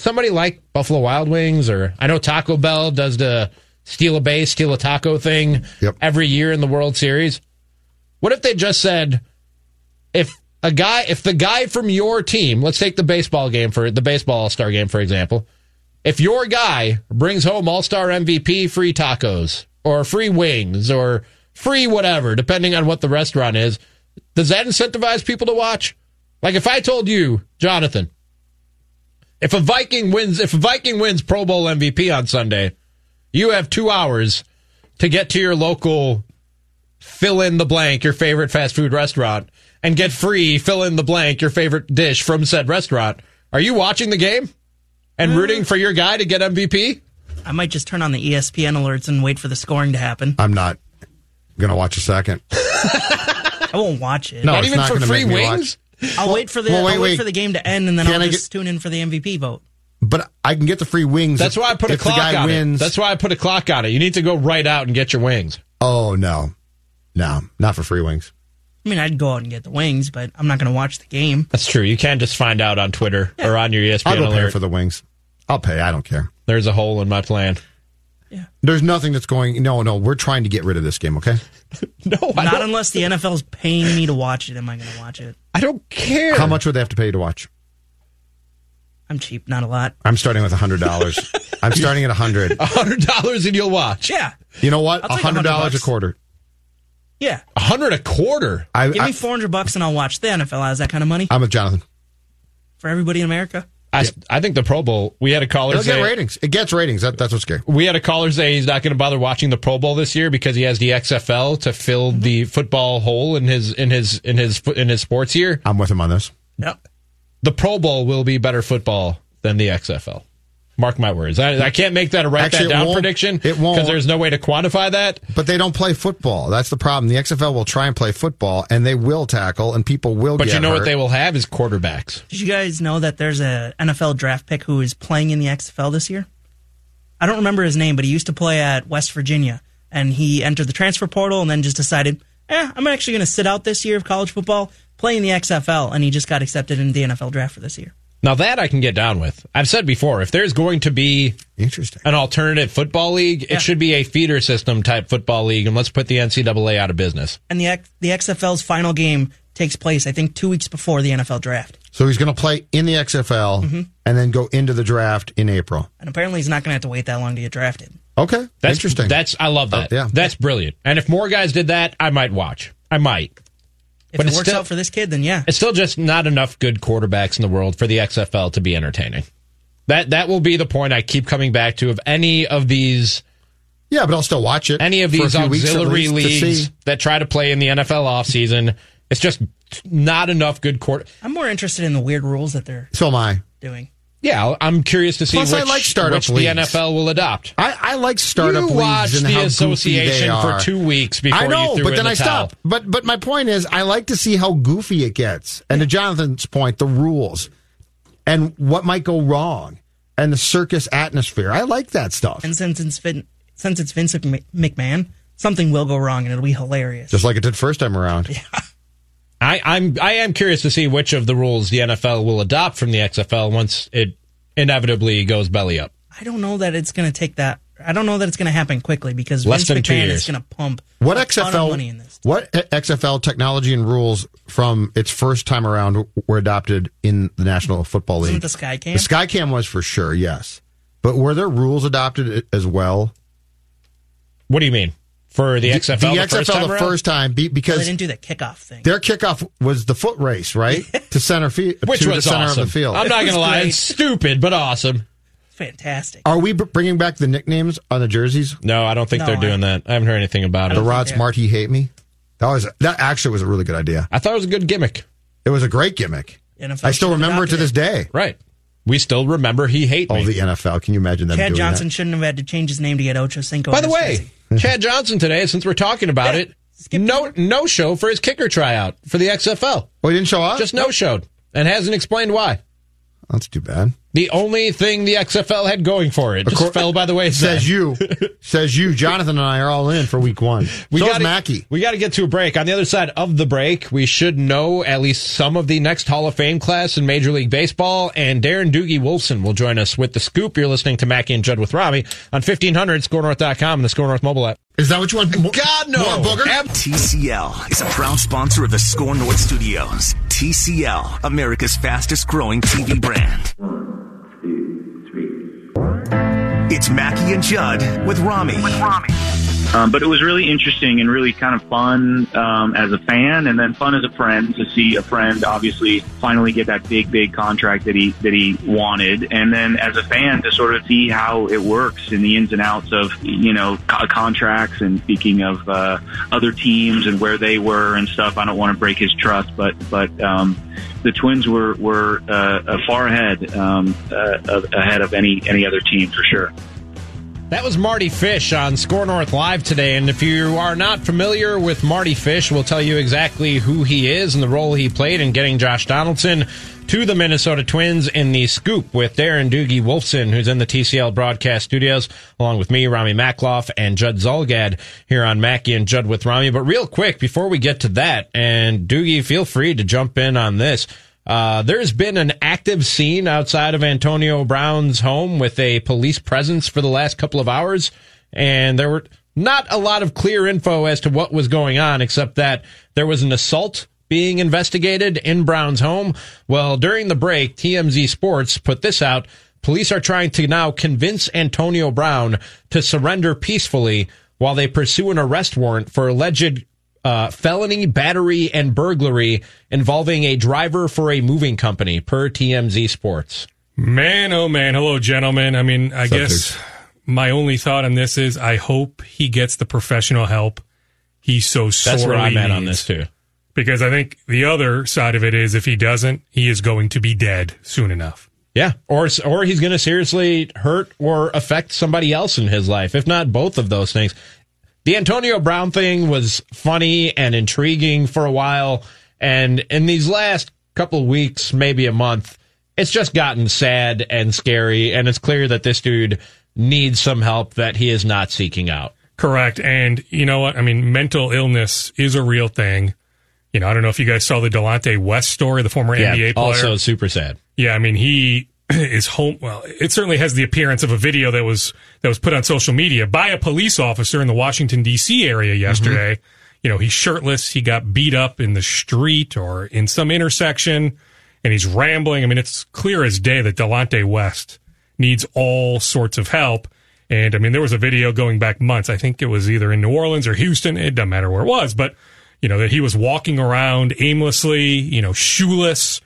somebody like Buffalo Wild Wings or I know Taco Bell does the steal a base, steal a taco thing every year in the World Series? What if they just said if a guy if the guy from your team, let's take the baseball game for the baseball all-star game for example, if your guy brings home all-star MVP free tacos or free wings or free whatever depending on what the restaurant is, does that incentivize people to watch? Like if I told you, Jonathan, if a Viking wins, if a Viking wins Pro Bowl MVP on Sunday, you have two hours to get to your local fill in the blank, your favorite fast food restaurant, and get free fill in the blank, your favorite dish from said restaurant. Are you watching the game and mm. rooting for your guy to get MVP? I might just turn on the ESPN alerts and wait for the scoring to happen. I'm not going to watch a second. [laughs] I won't watch it. No, Not it's even not for gonna free make me wings? I'll wait for the Well, wait, I'll wait, wait. for the game to end and then Can I'll I just tune in for the MVP vote. But I can get the free wings. That's if- why I put a clock on wins. it. That's why I put a clock on it. You need to go right out and get your wings. Oh no, no, not for free wings. I mean, I'd go out and get the wings, but I'm not going to watch the game. That's true. You can't just find out on Twitter or on your ESPN I'll go pay alert. for the wings. I'll pay. I don't care. There's a hole in my plan. Yeah. There's nothing that's going. No, no, we're trying to get rid of this game. Okay. [laughs] no, not unless the NFL's paying me to watch it. Am I going to watch it? I don't care. How much would they have to pay you to watch? I'm cheap, not a lot. I'm starting with a hundred dollars. [laughs] I'm starting at a hundred. A hundred dollars and you'll watch. Yeah, You know what? A hundred dollars a quarter. yeah. A hundred a quarter. I, Give I, me 400 bucks and I'll watch the NFL. Has that kind of money I'm with Jonathan. for everybody in America? I, I think the Pro Bowl. We had a caller It'll say get ratings. It gets ratings. That, that's what's scary. we had a caller say he's not going to bother watching the Pro Bowl this year because he has the XFL to fill Mm-hmm. the football hole in his in his in his in his sports year. I'm with him on this. Yep. The Pro Bowl will be better football than the XFL. Mark my words. I, I can't make that a write Actually, that down won't. prediction. It won't. because there's no way to quantify that. But they don't play football. That's the problem. The XFL will try and play football, and they will tackle, and people will. But get you know hurt. what they will have is quarterbacks. Did you guys know that there's a NFL draft pick who is playing in the XFL this year? I don't remember his name, but he used to play at West Virginia, and he entered the transfer portal and then just decided, eh, I'm actually going to sit out this year of college football, play in the XFL, and he just got accepted into the NFL draft for this year. Now that I can get down with. I've said before, if there's going to be interesting an alternative football league, Yeah. it should be a feeder system type football league, and let's put the NCAA out of business. And the X- the XFL's final game takes place, I think, two weeks before the NFL draft. So he's going to play in the XFL Mm-hmm. and then go into the draft in April. And apparently, he's not going to have to wait that long to get drafted. Okay, That's interesting. That's I love that. Oh, yeah. that's brilliant. And if more guys did that, I might watch. I might. If But it works still- out for this kid, then yeah. It's still just not enough good quarterbacks in the world for the XFL to be entertaining. That that will be the point I keep coming back to of any of these yeah, but I'll still watch it. any of these few weeks at auxiliary least leagues that try to play in the NFL offseason. It's just not enough good court. I'm more interested in the weird rules that they're So am I. doing. Yeah, I'm curious to see Plus, I which, like startup which the. NFL will adopt. I, I like startup you leagues watched and the how goofy they association for two weeks before I know, you threw but in then the I towel. stop. But but my point is, I like to see how goofy it gets, and to Jonathan's point, the rules and what might go wrong, and the circus atmosphere. I like that stuff, And since it's Vin, since it's Vince McMahon, something will go wrong, and it'll be hilarious. just like it did first time around. [laughs] I, I'm I am curious to see which of the rules the NFL will adopt from the XFL once it inevitably goes belly up. I don't know that it's going to take that. I don't know that it's going to happen quickly because Less Vince than two McMahon years. is going to pump What a ton of money XFL? in this. What XFL technology and rules from its first time around were adopted in the National Football Wasn't League? it the Sky Cam? The Skycam was for sure, yes. But were there rules adopted as well? What do you mean for the XFL? the, the, XFL first time the first time be, Well, they didn't do the kickoff thing. their kickoff was the foot race, right, [laughs] to center field, which to was the center awesome. of the field. I'm not going to lie, it's stupid but awesome. Fantastic. Are we bringing back the nicknames on the jerseys? No, I don't think No, they're I- doing that. I haven't heard anything about it. The it. Rod Smart, he hate me. That was that actually was a really good idea. I thought it was a good gimmick. It was a great gimmick. NFL I still remember it to adopted this day. Right. We still remember he hate Oh, me. the NFL. Can you imagine them Chad doing Johnson that? shouldn't have had to change his name to get Ocho Cinco. By the way, jersey. [laughs] Chad Johnson today, since we're talking about it, no no show for his kicker tryout for the XFL. Oh, he didn't show up? Just no showed and hasn't explained why. That's too bad. The only thing the XFL had going for it just course- fell by the wayside. Says you. [laughs] says you. Jonathan and I are all in for week one. We so gotta, Mackey. We got to get to a break. On the other side of the break, we should know at least some of the next Hall of Fame class in Major League Baseball. And Darren Doogie Wolfson will join us with the scoop. You're listening to Mackey and Judd with Rami on 1500 skornorth.com and the SKOR North mobile app. Is that what you want? More, God, no. More booger? TCL is a proud sponsor of the SKOR North Studios. TCL, America's fastest growing TV brand. Two, three. It's Mackey and Judd with Rami. with Rami. Um, but it was really interesting and really kind of fun um, as a fan, and then fun as a friend to see a friend obviously finally get that big, big contract that he that he wanted, and then as a fan to sort of see how it works in the ins and outs of you know co- contracts and speaking of uh, other teams and where they were and stuff. I don't want to break his trust, but but um, the Twins were were uh, uh, far ahead um, uh, ahead of any any other team for sure. That was Mardy Fish on SKOR North Live today. And if you are not familiar with Mardy Fish, we'll tell you exactly who he is and the role he played in getting Josh Donaldson to the Minnesota Twins in the scoop with Darren Doogie Wolfson, who's in the TCL broadcast studios, along with me, Rami Makloff, and Judd Zulgad here on Mackey and Judd with Rami. But real quick, before we get to that, and Doogie, feel free to jump in on this. Uh, there's been an active scene outside of Antonio Brown's home with a police presence for the last couple of hours, and there were not a lot of clear info as to what was going on, except that there was an assault being investigated in Brown's home. Well, during the break, TMZ Sports put this out. Police are trying to now convince Antonio Brown to surrender peacefully while they pursue an arrest warrant for alleged uh, felony, battery, and burglary involving a driver for a moving company, per TMZ Sports. Man, oh man. Hello, gentlemen. I mean, I guess my only thought on this is I hope he gets the professional help he's so sorely That's where I'm at on this too. Because I think the other side of it is if he doesn't, he is going to be dead soon enough. Yeah, or or he's going to seriously hurt or affect somebody else in his life, if not both of those things. The Antonio Brown thing was funny and intriguing for a while, and in these last couple of weeks, maybe a month, it's just gotten sad and scary, and it's clear that this dude needs some help that he is not seeking out. Correct. And you know what? I mean, mental illness is a real thing. You know, I don't know if you guys saw the Delonte West story, the former Yeah, NBA player. also super sad. Yeah, I mean he [clears throat] is home. Well, it certainly has the appearance of a video that was that was put on social media by a police officer in the Washington D.C. area mm-hmm. yesterday. You know, he's shirtless. He got beat up in the street or in some intersection, and he's rambling. I mean, it's clear as day that Delonte West needs all sorts of help. And I mean, there was a video going back months. I think it was either in New Orleans or Houston. It doesn't matter where it was, but you know that he was walking around aimlessly. You know, shoeless.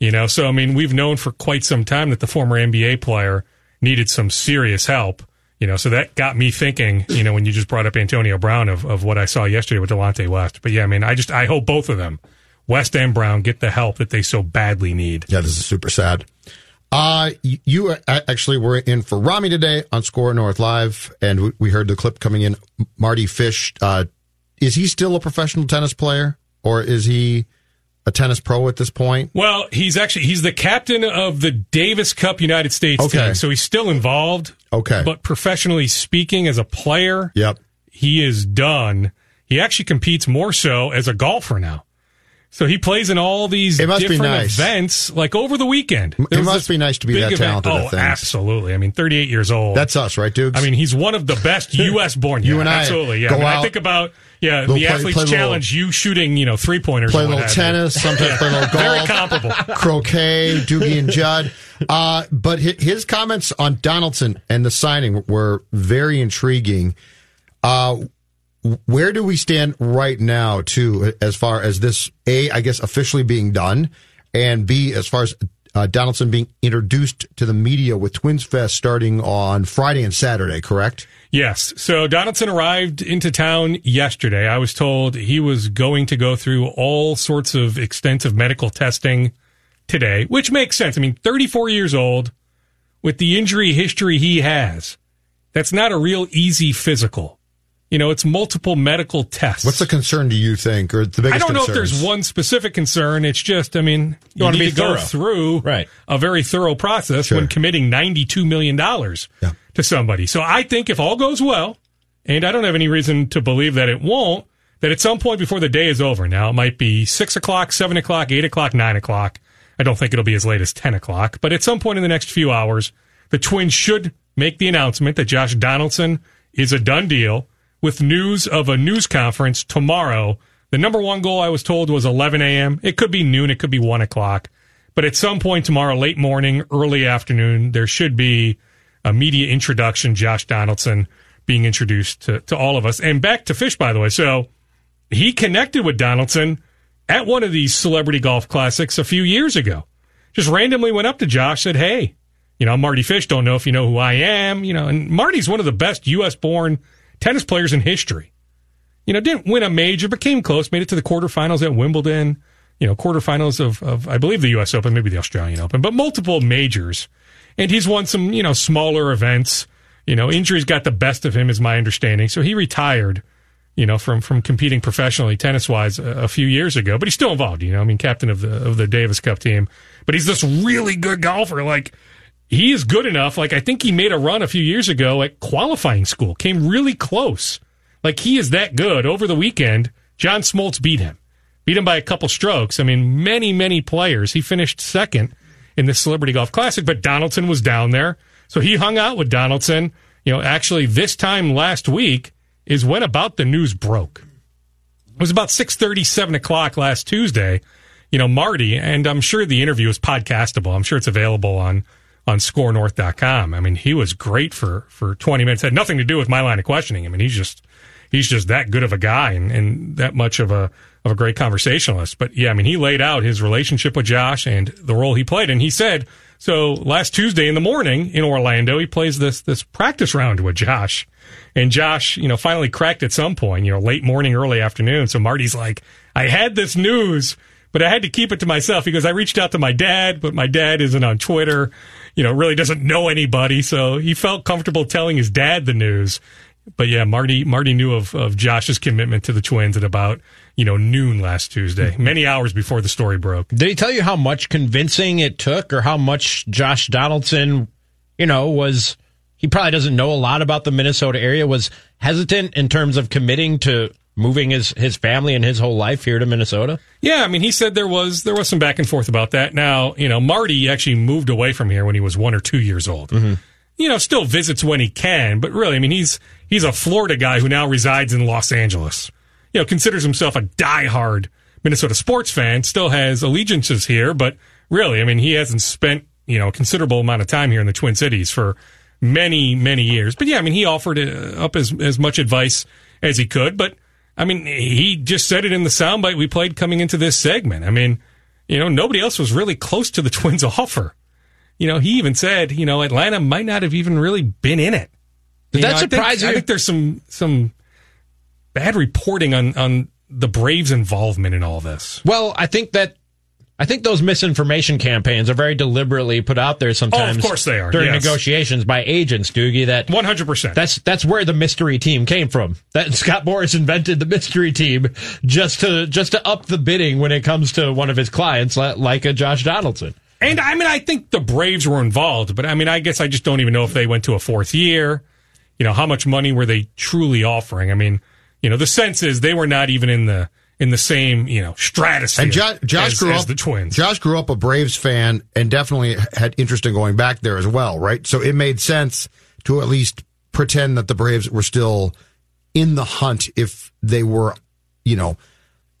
You know, so I mean, we've known for quite some time that the former NBA player needed some serious help. You know, so that got me thinking. You know, when you just brought up Antonio Brown of of what I saw yesterday with Delonte West. But yeah, I mean, I just I hope both of them, West and Brown, get the help that they so badly need. Yeah, this is super sad. Uh, you actually were in for Rami today on SKOR North Live, and we- heard the clip coming in. Mardy Fish, uh, is he still a professional tennis player, or is he a tennis pro at this point? Well, he's actually he's the captain of the Davis Cup United States Okay. team, so he's still involved. Okay. But professionally speaking, as a player, Yep. he is done. He actually competes more so as a golfer now. So he plays in all these It must be different nice. events, like over the weekend. It There must be nice to be that talented at Oh, absolutely. I mean, 38 years old. That's us, right, dude? I mean, he's one of the best [laughs] U.S. born. You yeah, and I absolutely. Yeah, I, mean, I think about yeah little the play- athletes play little- challenge. you shooting, you know, three pointers. play a little tennis, [laughs] sometimes play a little [laughs] golf. Very comparable. croquet, Doogie and Judd. [laughs] Uh, but his comments on Donaldson and the signing were very intriguing. Uh, where do we stand right now, too, as far as this A, I guess, officially being done, and B, as far as uh, Donaldson being introduced to the media with Twins Fest starting on Friday and Saturday, correct? Yes. So Donaldson arrived into town yesterday. I was told he was going to go through all sorts of extensive medical testing today, which makes sense. I mean, 34 years old with the injury history he has. That's not a real easy physical. You know, it's multiple medical tests. What's the concern do you think, or the biggest? I don't know if there's one specific concern. It's just, I mean, you, You wanna need be to go through Right. a very thorough process Sure. when committing $92 million to somebody. So I think if all goes well, and I don't have any reason to believe that it won't, that at some point before the day is over, now it might be 6 o'clock, 7 o'clock, 8 o'clock, 9 o'clock. I don't think it'll be as late as 10 o'clock, but at some point in the next few hours, the Twins should make the announcement that Josh Donaldson is a done deal with news of a news conference tomorrow. The number one goal I was told was 11 a.m. It could be noon, it could be 1 o'clock. But at some point tomorrow, late morning, early afternoon, there should be a media introduction, Josh Donaldson being introduced to, to all of us. And back to Fish, by the way. So he connected with Donaldson at one of these celebrity golf classics a few years ago. Just randomly went up to Josh, said, Hey, you know, I'm Mardy Fish. Don't know if you know who I am. You know, and Mardy's one of the best U.S. born tennis players in history. You know, didn't win a major, but came close, made it to the quarterfinals at Wimbledon, you know, quarterfinals of, of I believe, the U.S. Open, maybe the Australian Open, but multiple majors. And he's won some, you know, smaller events. You know, injuries got the best of him, is my understanding. So he retired, you know, from, from competing professionally tennis wise a, a few years ago, but he's still involved, you know, I mean, captain of the, of the Davis Cup team. But he's this really good golfer. Like, he is good enough. Like, I think he made a run a few years ago at qualifying school, came really close. Like, he is that good. Over the weekend, John Smoltz beat him, beat him by a couple strokes. I mean, many, many players. He finished second in the Celebrity Golf Classic, but Donaldson was down there. So he hung out with Donaldson. You know, actually, this time last week is when about the news broke. It was about six thirty, seven o'clock last Tuesday. You know, Mardy, and I'm sure the interview is podcastable. I'm sure it's available on on skornorth.com. I mean, he was great for for 20 minutes. Had nothing to do with my line of questioning. I mean, he's just he's just that good of a guy and, and that much of a of a great conversationalist. But yeah, I mean, he laid out his relationship with Josh and the role he played, and he said so. Last Tuesday in the morning in Orlando, he plays this this practice round with Josh, and Josh, you know, finally cracked at some point, you know, late morning, early afternoon. So Mardy's like, I had this news. But I had to keep it to myself because I reached out to my dad, but my dad isn't on Twitter, you know, really doesn't know anybody. So he felt comfortable telling his dad the news. But yeah, Mardy Mardy knew of, of Josh's commitment to the Twins at about you know noon last Tuesday, mm-hmm. many hours before the story broke. Did he tell you how much convincing it took, or how much Josh Donaldson, you know, was? He probably doesn't know a lot about the Minnesota area. Was hesitant in terms of committing to moving his his family and his whole life here to Minnesota. Yeah, I mean, he said there was there was some back and forth about that. Now, you know, Mardy actually moved away from here when he was one or two years old. You know, still visits when he can, but really, I mean, he's he's a Florida guy who now resides in Los Angeles. You know, considers himself a diehard Minnesota sports fan. Still has allegiances here, but really, I mean, he hasn't spent you know a considerable amount of time here in the Twin Cities for many many years. But yeah, I mean, he offered uh, up as as much advice as he could, but. I mean, he just said it in the soundbite we played coming into this segment. I mean, you know, nobody else was really close to the [laughs] Twins' offer. You know, he even said, you know, Atlanta might not have even really been in it. Did You that know, I think- surprise I think there's some some bad reporting on on the Braves' involvement in all this. Well, I think that I think those misinformation campaigns are very deliberately put out there oh, sometimes. Oh, course they are, during yes. negotiations by agents, Doogie. That one hundred percent. That's that's where the mystery team came from. That [laughs] Scott Boras invented the mystery team just to just to up the bidding when it comes to one of his clients, like a Josh Donaldson. And I mean, I think the Braves were involved, but I mean, I guess I just don't even know if they went to a fourth year. You know, how much money were they truly offering? I mean, you know, the sense is they were not even in the in the same you know stratosphere. And Josh, Josh as, grew as up the Twins. Josh grew up a Braves fan and definitely had interest in going back there as well, right? So it made sense to at least pretend that the Braves were still in the hunt if they were, you know,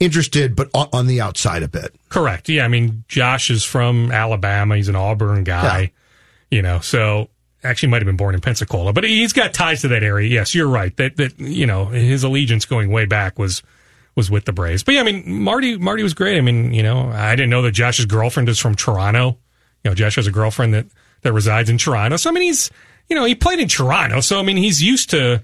interested, but on, on the outside a bit. Correct. Yeah, I mean, Josh is from Alabama. He's an Auburn guy. You know, so actually might have been born in Pensacola, but he's got ties to that area. Yes, you're right. That that you know his allegiance going way back was was with the Braves. But yeah, I mean, Mardy Mardy was great. I mean, you know, I didn't know that Josh's girlfriend is from Toronto. You know, Josh has a girlfriend that that resides in Toronto. So I mean, he's you know he played in Toronto, so I mean he's used to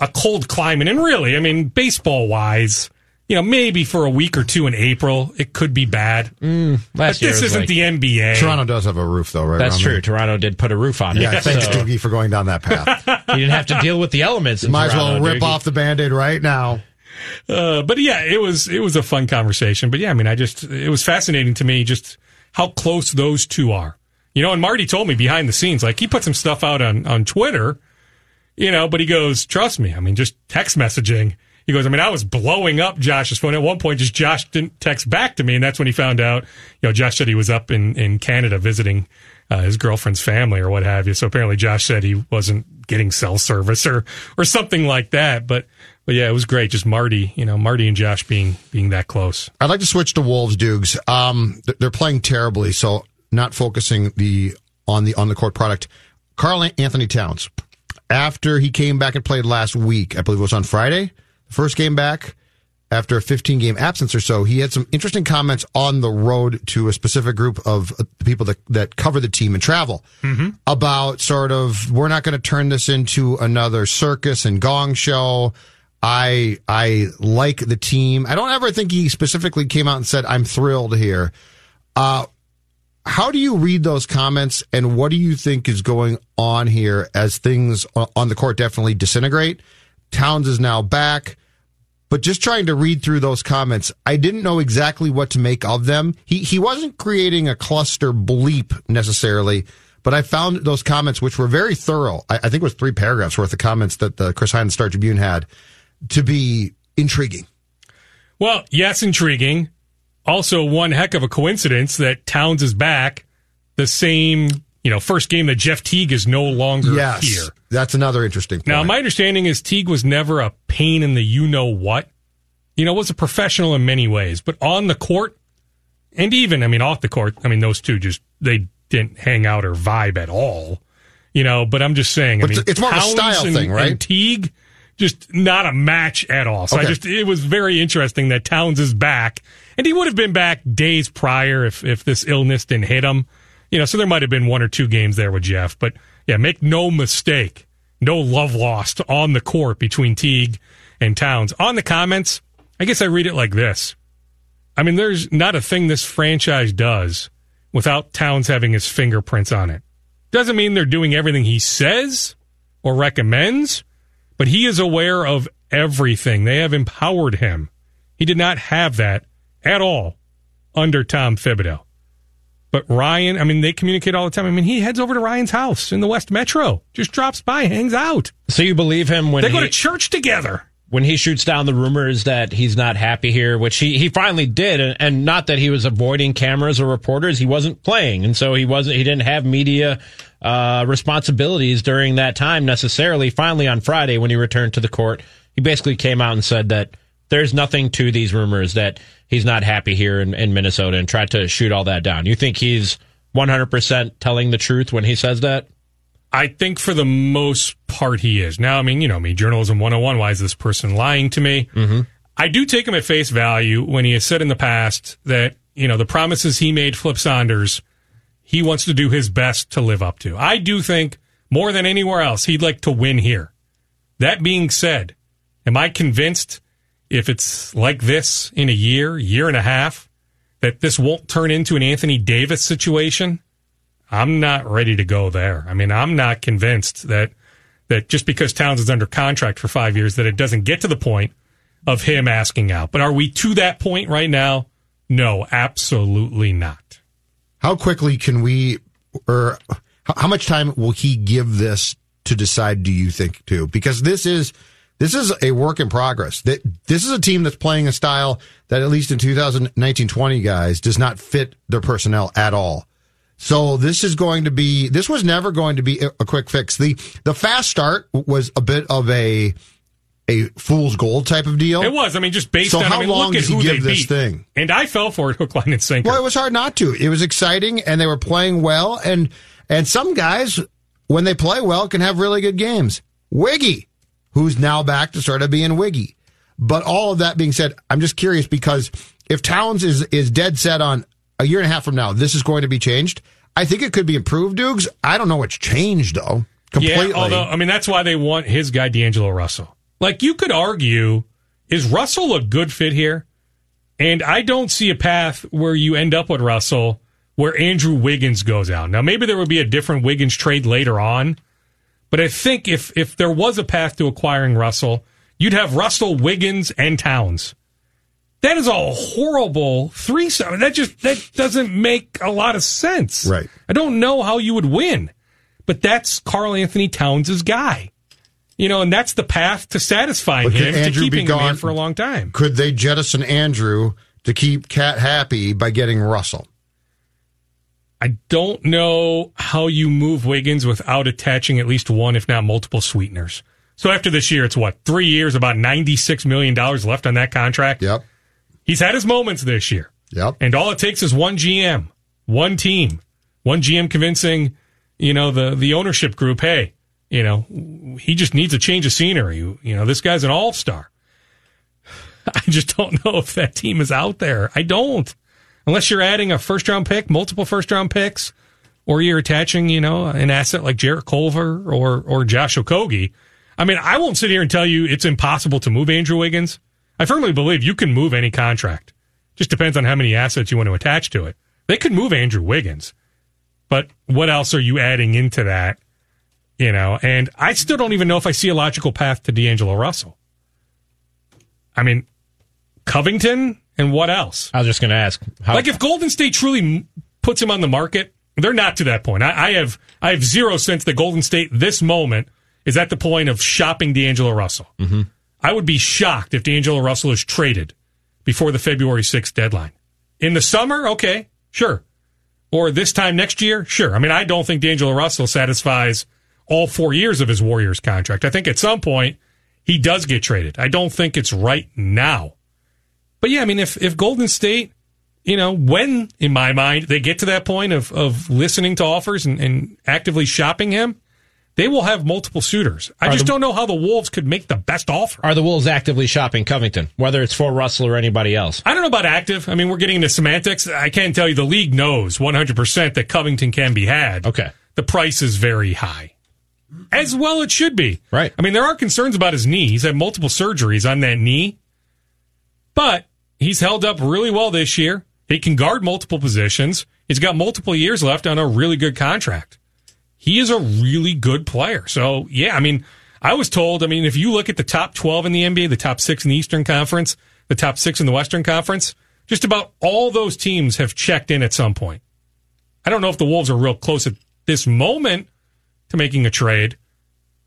a cold climate. And really, I mean, baseball wise, you know, maybe for a week or two in April, it could be bad. Mm, but year this isn't like- the NBA. Toronto does have a roof, though, right? That's Rami? true. Toronto did put a roof on it. Yeah, thanks, so Doogie, for going down that path. [laughs] you didn't have to deal with the elements. In Might as well rip Doogie. off the band-aid right now. Uh, but yeah, it was it was a fun conversation. But yeah, I mean, I just it was fascinating to me just how close those two are. You know, and Mardy told me behind the scenes, like he put some stuff out on on Twitter, you know, but he goes, trust me, I mean, just text messaging. He goes, I mean, I was blowing up Josh's phone at one point. Just Josh didn't text back to me, and that's when he found out. You know, Josh said he was up in in Canada visiting uh, his girlfriend's family or what have you. So apparently, Josh said he wasn't getting cell service or or something like that. But but yeah, it was great. Just Mardy, you know, Mardy and Josh being being that close. I'd like to switch to Wolves, Dukes. Um, they're playing terribly, so not focusing the on the on the court product. Carl Anthony Towns, after he came back and played last week, I believe it was on Friday, first game back after a 15 game absence or so, he had some interesting comments on the road to a specific group of uh, people that that cover the team and travel about sort of we're not going to turn this into another circus and gong show. I I like the team. I don't ever think he specifically came out and said I'm thrilled here. Uh how do you read those comments and what do you think is going on here as things on the court definitely disintegrate? Towns is now back, but just trying to read through those comments, I didn't know exactly what to make of them. He he wasn't creating a cluster bleep necessarily, but I found those comments which were very thorough. I, I think it was three paragraphs worth of comments that the Chris Hine's Star Tribune had to be intriguing. Well, yes, intriguing. Also, one heck of a coincidence that Towns is back. The same, you know, first game that Jeff Teague is no longer Yes, here. that's another interesting. Point. Now, my understanding is Teague was never a pain in the you know what. You know, was a professional in many ways, but on the court, and even, I mean, off the court, I mean, those two just, they didn't hang out or vibe at all. You know, but I'm just saying, I mean, it's- it's more of a style and- thing, right? Teague, just not a match at all. So I just, it was very interesting that Towns is back, and he would have been back days prior if if this illness didn't hit him. You know, so there might have been one or two games there with Jeff, but yeah, make no mistake, no love lost on the court between Teague and Towns. On the comments, I guess I read it like this. I mean, there's not a thing this franchise does without Towns having his fingerprints on it. Doesn't mean they're doing everything he says or recommends, but he is aware of everything. They have empowered him. He did not have that at all under Tom Thibodeau. But Ryan, I mean, they communicate all the time. I mean, he heads over to Ryan's house in the West Metro, just drops by, hangs out. So you believe him when they go to church together. When he shoots down the rumors that he's not happy here, which he, he finally did, and, and not that he was avoiding cameras or reporters, he wasn't playing, and so he wasn't he didn't have media uh, responsibilities during that time necessarily. Finally, on Friday when he returned to the court, he basically came out and said that there's nothing to these rumors that he's not happy here in, in Minnesota, and tried to shoot all that down. You think he's 100% telling the truth when he says that? I think for the most part he is. Now, I mean, you know me, journalism 101. Why is this person lying to me? Mm-hmm. I do take him at face value when he has said in the past that, you know, the promises he made Flip Saunders, he wants to do his best to live up to. I do think more than anywhere else, he'd like to win here. That being said, am I convinced if it's like this in a year, year and a half, that this won't turn into an Anthony Davis situation? I'm not ready to go there. I mean, I'm not convinced that that just because Towns is under contract for five years, that it doesn't get to the point of him asking out. But are we to that point right now? No, absolutely not. How quickly can we, or how, much time will he give this to decide? Do you think too? Because this is this is a work in progress. That this is a team that's playing a style that at least in 2019-20 guys does not fit their personnel at all. So this is going to be this was never going to be a, quick fix. The the fast start was a bit of a a fool's gold type of deal. It was. I mean, just based So on how I mean, long look at does he who they give this beat. thing? And I fell for it [laughs] hook, line, and sinker. Well, it was hard not to. It was exciting, and they were playing well. And and some guys, when they play well, can have really good games. Wiggy, who's now back to sort of being Wiggy. But all of that being said, I'm just curious because if Towns is is dead set on a year and a half from now, this is going to be changed. I think it could be improved, Dukes. I don't know what's changed though. Completely. Yeah, although I mean that's why they want his guy D'Angelo Russell. Like you could argue, is Russell a good fit here? And I don't see a path where you end up with Russell where Andrew Wiggins goes out. Now maybe there would be a different Wiggins trade later on, but I think if if there was a path to acquiring Russell, you'd have Russell, Wiggins, and Towns. That is a horrible threesome. That just that doesn't make a lot of sense. Right. I don't know how you would win, but that's Karl-Anthony Towns' guy. You know, and that's the path to satisfying But could him to Andrew be keeping him in gone? for a long time. Could they jettison Andrew to keep KAT happy by getting Russell? I don't know how you move Wiggins without attaching at least one, if not multiple sweeteners. So after this year, it's what three years, about ninety six million dollars left on that contract. Yep. He's had his moments this year. Yep. And all it takes is one GM, one team, one GM convincing, you know, the the ownership group, hey, you know, he just needs a change of scenery. You know, this guy's an all star. [laughs] I just don't know if that team is out there. I don't. Unless you're adding a first round pick, multiple first round picks, or you're attaching, you know, an asset like Jarrett Culver or or Josh Okogie. I mean, I won't sit here and tell you it's impossible to move Andrew Wiggins. I firmly believe you can move any contract. Just depends on how many assets you want to attach to it. They could move Andrew Wiggins. But what else are you adding into that? You know, and I still don't even know if I see a logical path to D'Angelo Russell. I mean, Covington and what else? I was just going to ask. How, like if Golden State truly puts him on the market, they're not to that point. I, I have I have zero sense that Golden State this moment is at the point of shopping D'Angelo Russell. Mhm. I would be shocked if D'Angelo Russell is traded before the February 6th deadline. In the summer, okay, sure. Or this time next year, sure. I mean, I don't think D'Angelo Russell satisfies all four years of his Warriors contract. I think at some point he does get traded. I don't think it's right now. But yeah, I mean, if, if Golden State, you know, when in my mind they get to that point of, of listening to offers and, and actively shopping him, they will have multiple suitors. I Are just the- don't know how the Wolves could make the best offer. Are the Wolves actively shopping Covington, whether it's for Russell or anybody else? I don't know about active. I mean, we're getting into semantics. I can't tell you the league knows 100% that Covington can be had. Okay. The price is very high. As well it should be. Right. I mean, there are concerns about his knee. He's had multiple surgeries on that knee. But he's held up really well this year. He can guard multiple positions. He's got multiple years left on a really good contract. He is a really good player. So, yeah, I mean, I was told, I mean, if you look at the top 12 in the NBA, the top six in the Eastern Conference, the top six in the Western Conference, just about all those teams have checked in at some point. I don't know if the Wolves are real close at this moment to making a trade,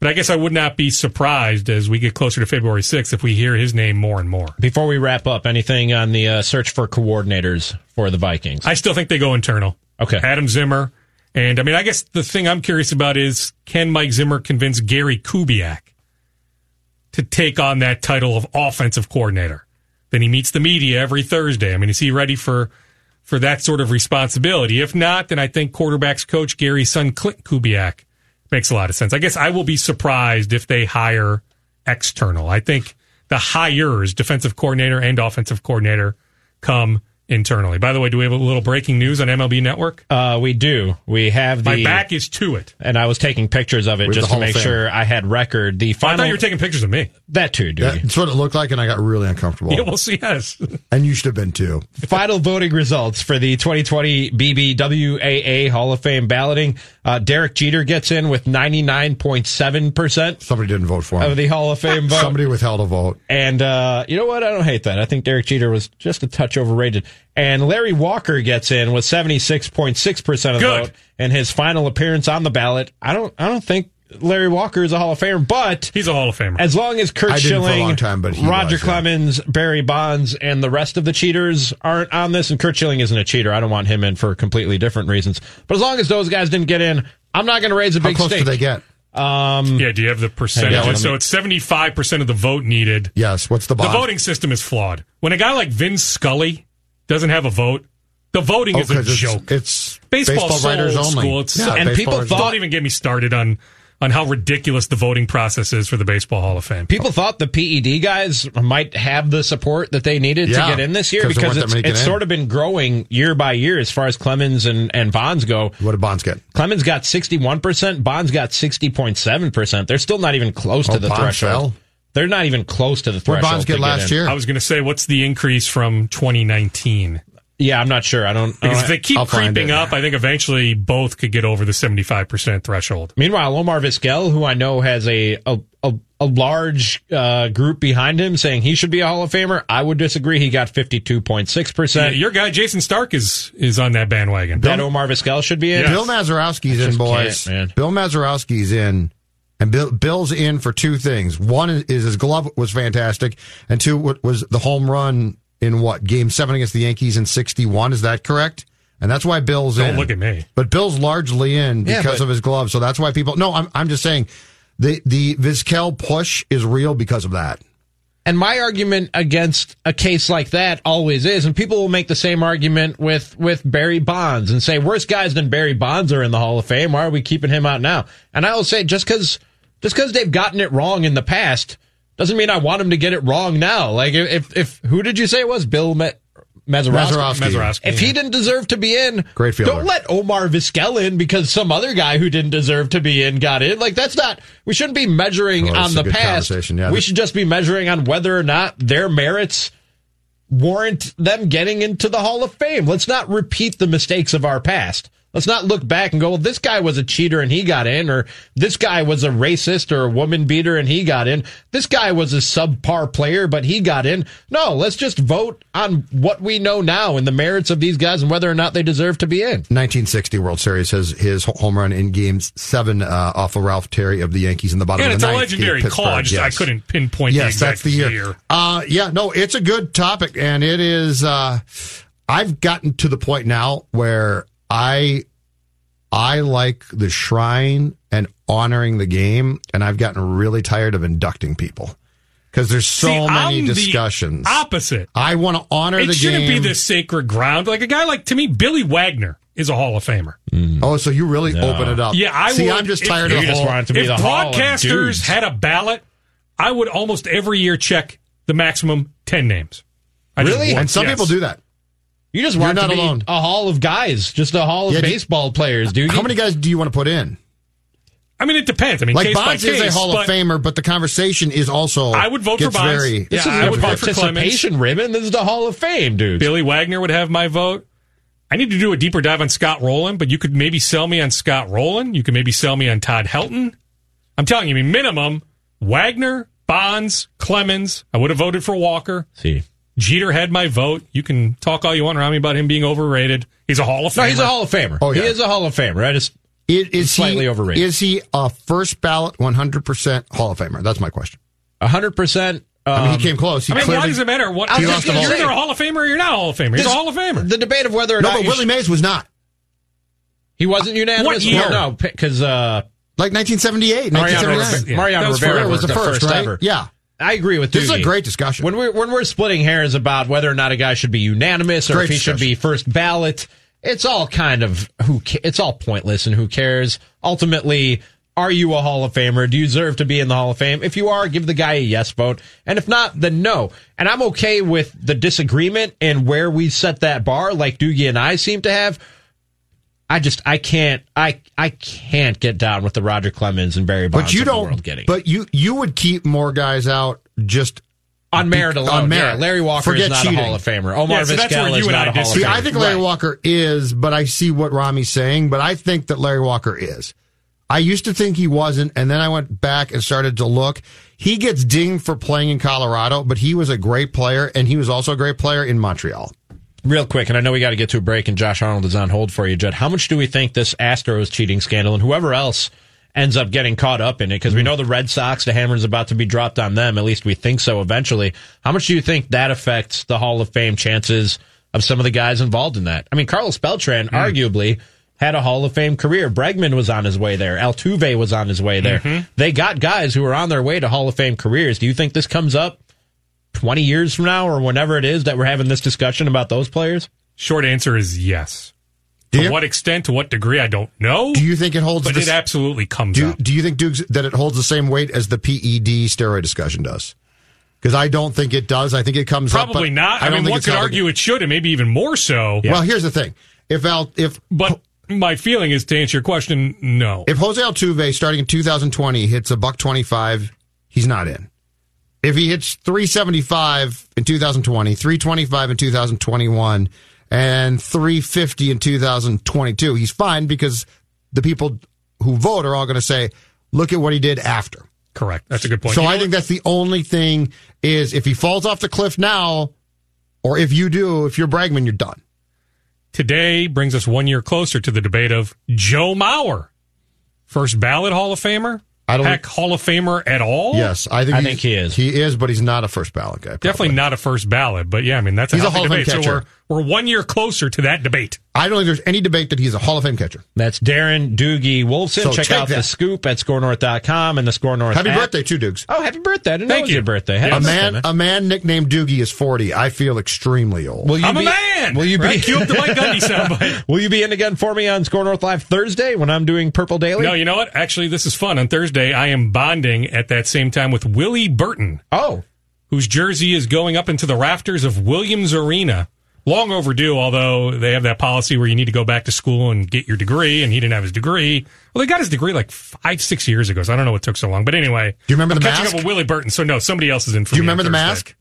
but I guess I would not be surprised as we get closer to February 6th if we hear his name more and more. Before we wrap up, anything on the uh, search for coordinators for the Vikings? I still think they go internal. Okay. Adam Zimmer. And I mean, I guess the thing I'm curious about is can Mike Zimmer convince Gary Kubiak to take on that title of offensive coordinator? Then he meets the media every Thursday. I mean, is he ready for for that sort of responsibility? If not, then I think quarterbacks coach Gary's son Klint Kubiak makes a lot of sense. I guess I will be surprised if they hire external. I think the hires, defensive coordinator and offensive coordinator, come internally. By the way, do we have a little breaking news on MLB Network? Uh, we do. We have the. My back is to it. and I was taking pictures of it With just to make Fame. sure I had record. The I final. thought you were taking pictures of me. that too, dude. That's what it looked like, and I got really uncomfortable. Yeah, well, see, yes. [laughs] and you should have been too. Final voting results for the 2020 BBWAA Hall of Fame balloting. Uh, Derek Jeter gets in with 99.7% Somebody didn't vote for him. of the Hall of Fame vote. Somebody withheld a vote. And uh, you know what? I don't hate that. I think Derek Jeter was just a touch overrated. And Larry Walker gets in with 76.6% of the Good. vote. And his final appearance on the ballot, I don't I don't think Larry Walker is a Hall of Famer, but He's a Hall of Famer. as long as Curt I didn't for a Schilling, long time, but Roger was, yeah. Clemens, Barry Bonds, and the rest of the cheaters aren't on this, and Curt Schilling isn't a cheater. I don't want him in for completely different reasons. But as long as those guys didn't get in, I'm not going to raise a big. How big close stake. did they get? Um, yeah, do you have the percentage? let so it's 75% of the vote needed. Yes. What's the bottom? The voting system is flawed. When a guy like Vin Scully doesn't have a vote, the voting Oh, is a it's- joke. It's Baseball's baseball writers only. school. It's Yeah, so- and people thought- Don't even get me started on on how ridiculous the voting process is for the Baseball Hall of Fame. People thought the PED guys might have the support that they needed Yeah, to get in this year 'cause because it's, it's sort of been growing year by year as far as Clemens and, and Bonds go. What did Bonds get? Clemens got 61%, Bonds got 60.7%. They're still not even close Oh, to the Bonds threshold. fell? They're not even close to the What threshold. did Bonds to get last in. year? I was going to say, what's the increase from 2019? Yeah, I'm not sure. I don't. I Because don't if they keep I'll creeping up, I think eventually both could get over the 75% threshold. Meanwhile, Omar Vizquel, who I know has a a, a, a large uh, group behind him saying he should be a Hall of Famer, I would disagree. He got 52.6%. Yeah, your guy Jayson Stark is is on that bandwagon. that Omar Vizquel should be in. Yes. Bill Mazeroski's in, just boys. man. Bill Mazeroski's in, and Bill, Bill's in for two things. One is, is his glove was fantastic, and two was the home run in what game seven against the Yankees in '61. Is that correct? And that's why Bill's Don't in. look at me. But Bill's largely in Yeah, because but- of his glove, so that's why people. No, I'm I'm just saying the the Vizquel push is real because of that. And my argument against a case like that always is, and people will make the same argument with, with Barry Bonds and say, worse guys than Barry Bonds are in the Hall of Fame. Why are we keeping him out now? And I will say, just because just because they've gotten it wrong in the past doesn't mean I want him to get it wrong now. Like if if who did you say it was Bill Me- Mazeroski? Mazeroski. Mazeroski, If he didn't deserve to be in, Great fielder. don't let Omar Vizquel in because some other guy who didn't deserve to be in got in. Like that's not. We shouldn't be measuring Oh, on the past. yeah. We should just be measuring on whether or not their merits warrant them getting into the Hall of Fame. Let's not repeat the mistakes of our past. Let's not look back and go, well, this guy was a cheater and he got in, or this guy was a racist or a woman beater and he got in. This guy was a subpar player, but he got in. No, let's just vote on what we know now and the merits of these guys and whether or not they deserve to be in. 1960 World Series has his home run in Games Seven uh, off of Ralph Terry of the Yankees in the bottom And of it's the a ninth. legendary call. I, Pittsburgh, just, I couldn't pinpoint yes, the that's exact the year. Uh, yeah, no, it's a good topic, and it is. Uh, I've gotten to the point now where I, I like the shrine and honoring the game, and I've gotten really tired of inducting people because there's so See, many I'm the discussions. opposite. I want to honor It the shouldn't be this sacred ground. Like a guy like to me, Billy Wagner is a Hall of Famer. Oh, so you really open it up? Yeah, I see. would, I'm just if- tired you of the just whole. want to be if the Hall of broadcasters had a ballot, I would almost every year check the maximum ten names. I Really? and some yes. people do that. You just You're want not to be alone. a hall of guys, just a hall of Yeah, do- baseball players, dude. How many guys do you want to put in? I mean, it depends. I mean, Like case Bonds by case, is a Hall of but Famer, but the conversation is also. I would vote for gets Bonds. Very, This is I a would vote for participation ribbon. This is the Hall of Fame, dude. Billy Wagner would have my vote. I need to do a deeper dive on Scott Rolen, but you could maybe sell me on Scott Rolen. You could maybe sell me on Todd Helton. I'm telling you, I mean, minimum Wagner, Bonds, Clemens. I would have voted for Walker. See, Jeter had my vote. You can talk all you want around me about him being overrated. He's a Hall of Famer. no, he's a Hall of Famer. Oh, yeah. He is a Hall of Famer. I just Is, is Slightly he, overrated. Is he a first ballot 100% Hall of Famer? That's my question. hundred percent. I mean, he came close. He I mean, clearly, why does it matter? What, I was you're just gonna either a Hall of Famer or you're not a Hall of Famer. He's a Hall of Famer. The debate of whether or No, not No, but Willie sh- Mays was not. he wasn't unanimous. What year? No, because uh, Like 1978, Mariano, 1979. Rivera, Mariano That was Rivera forever. was the first, right? ever. Yeah. I agree with This is a great discussion. When we're when we're splitting hairs about whether or not a guy should be unanimous or Great if he should be first ballot, it's all kind of who it's all pointless and who cares. Ultimately, are you a Hall of Famer? Do you deserve to be in the Hall of Fame? If you are, give the guy a yes vote, and if not, then no. And I'm okay with the disagreement and where we set that bar, like Doogie and I seem to have. I just I can't I I can't get down with the Roger Clemens and Barry Bonds but you of don't. world getting But you you would keep more guys out just on merit alone. on merit. Yeah, Larry Walker Forget is not cheating. a Hall of Famer. Omar Yeah, so that's where Vizquel you is not I a Hall of disagree. See, Famer. I think Larry Right. Walker is, but I see what Rami's saying. But I think that Larry Walker is. I used to think he wasn't, and then I went back and started to look. He gets dinged for playing in Colorado, but he was a great player, and he was also a great player in Montreal. Real quick, and I know we got to get to a break, and Josh Arnold is on hold for you, Judd. How much do we think this Astros cheating scandal and whoever else ends up getting caught up in it? Because we mm-hmm. know the Red Sox, the hammer's about to be dropped on them. At least we think so eventually. How much do you think that affects the Hall of Fame chances of some of the guys involved in that? I mean, Carlos Beltran mm. arguably had a Hall of Fame career. Bregman was on his way there. Altuve was on his way there. Mm-hmm. They got guys who are on their way to Hall of Fame careers. Do you think this comes up 20 years from now or whenever it is that we're having this discussion about those players? Short answer is yes. Do To you? what extent, to what degree, I don't know. Do you think it holds? But this- it absolutely comes do, up. do you think Dukes that it holds the same weight as the PED steroid discussion does? Because I don't think it does. I think it comes up, Probably but not. I, don't mean, one could argue it should, and maybe even more so. Well, here's the thing: if Al, if But my feeling is to answer your question, no. if Jose Altuve starting in 2020 hits a buck 25, he's not in. If he hits 375 in 2020, 325 in 2021, and 350 in 2022, he's fine because the people who vote are all going to say, "Look at what he did after." Correct. That's a good point. So You know I think that's the only thing is if he falls off the cliff now, or if you do, if you're Bregman, you're done. today brings us one year closer to the debate of Joe Mauer, first ballot Hall of Famer. I don't Heck, Hall of Famer at all? Yes, I think I think he is. He is, but he's not a first ballot guy. probably. Definitely not a first ballot, but yeah, I mean that's a He's a healthy Hall of Fame debate. So we're one year closer to that debate. I don't think there's any debate that he's a Hall of Fame catcher. That's Darren Doogie Wolfson. So Check take out the scoop at skornorth.com and the SKOR North Happy app. birthday, too, Dukes. Oh, happy birthday. I didn't know Thank it was you. your birthday. Happy A birthday, man, a man nicknamed Doogie is 40. I feel extremely old. Will you I'm be, a man. Will you be Right? [laughs] Cue up the Mike Gundy soundbite. [laughs] Will you be in again for me on SKOR North Live Thursday when I'm doing Purple Daily? No, you know what? Actually, this is fun. On Thursday, I am bonding at that same time with Willie Burton, Oh, whose jersey is going up into the rafters of Williams Arena. Long overdue, although they have that policy where you need to go back to school and get your degree, and he didn't have his degree. Well, they got his degree like five, six years ago, so I don't know what took so long. But anyway, Do you remember I'm the catching mask? up with Willie Burton, so no, somebody else is in for Do you me remember the mask?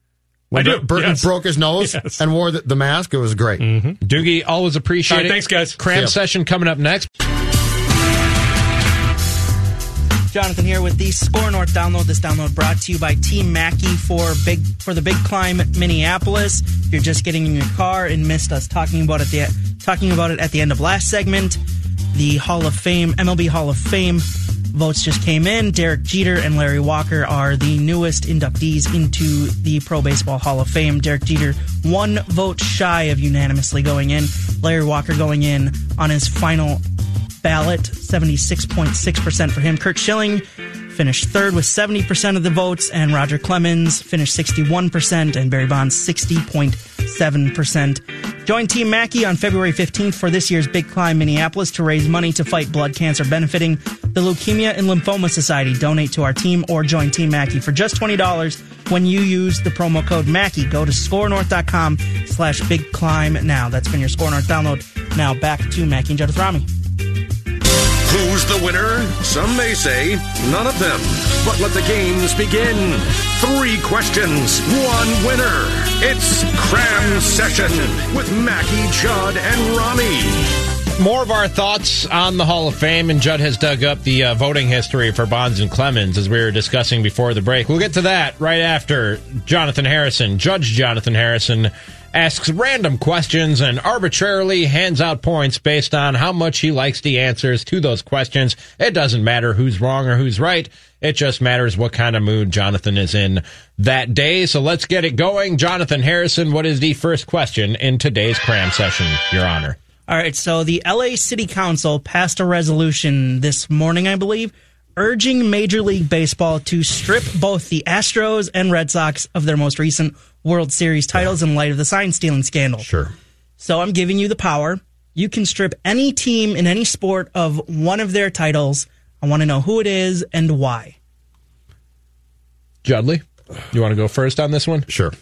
When I do, Burton yes. broke his nose [laughs] Yes. and wore the, the mask. It was great. Mm-hmm. Doogie, always appreciate All right, it. thanks, guys. Cram session coming up next. Jonathan here with the SKOR North download. This download brought to you by Team Mackey for big for the Big Climb Minneapolis. If you're just getting in your car and missed us talking about it the talking about it at the end of last segment, the Hall of Fame MLB Hall of Fame votes just came in. Derek Jeter and Larry Walker are the newest inductees into the Pro Baseball Hall of Fame. Derek Jeter one vote shy of unanimously going in. Larry Walker going in on his final ballot, 76.6% for him. Curt Schilling finished third with 70% of the votes, and Roger Clemens finished 61%, and Barry Bonds 60.7%. Join Team Mackey on February 15th for this year's Big Climb Minneapolis to raise money to fight blood cancer benefiting the Leukemia and Lymphoma Society. Donate to our team or join Team Mackey for just $20 when you use the promo code Mackey. Go to skornorth.com slash big climb now. That's been your SKOR North download. Now back to Mackey and Judith Rami. Who's the winner? Some may say none of them. But let the games begin. Three questions, one winner. It's Cram Session with Mackey, Judd, and Rami. More of our thoughts on the Hall of Fame, and Judd has dug up the uh, voting history for Bonds and Clemens as we were discussing before the break. We'll get to that right after Jonathan Harrison, Judge Jonathan Harrison, asks random questions and arbitrarily hands out points based on how much he likes the answers to those questions. It doesn't matter who's wrong or who's right. It just matters what kind of mood Jonathan is in that day. So let's get it going. Jonathan Harrison, what is the first question in today's cram session, Your Honor? All right, so the LA City Council passed a resolution this morning, I believe, urging Major League Baseball to strip both the Astros and Red Sox of their most recent World Series titles in light of the sign stealing scandal. Sure. So I'm giving you the power. You can strip any team in any sport of one of their titles. I want to know who it is and why. Judley, you want to go first on this one? Sure.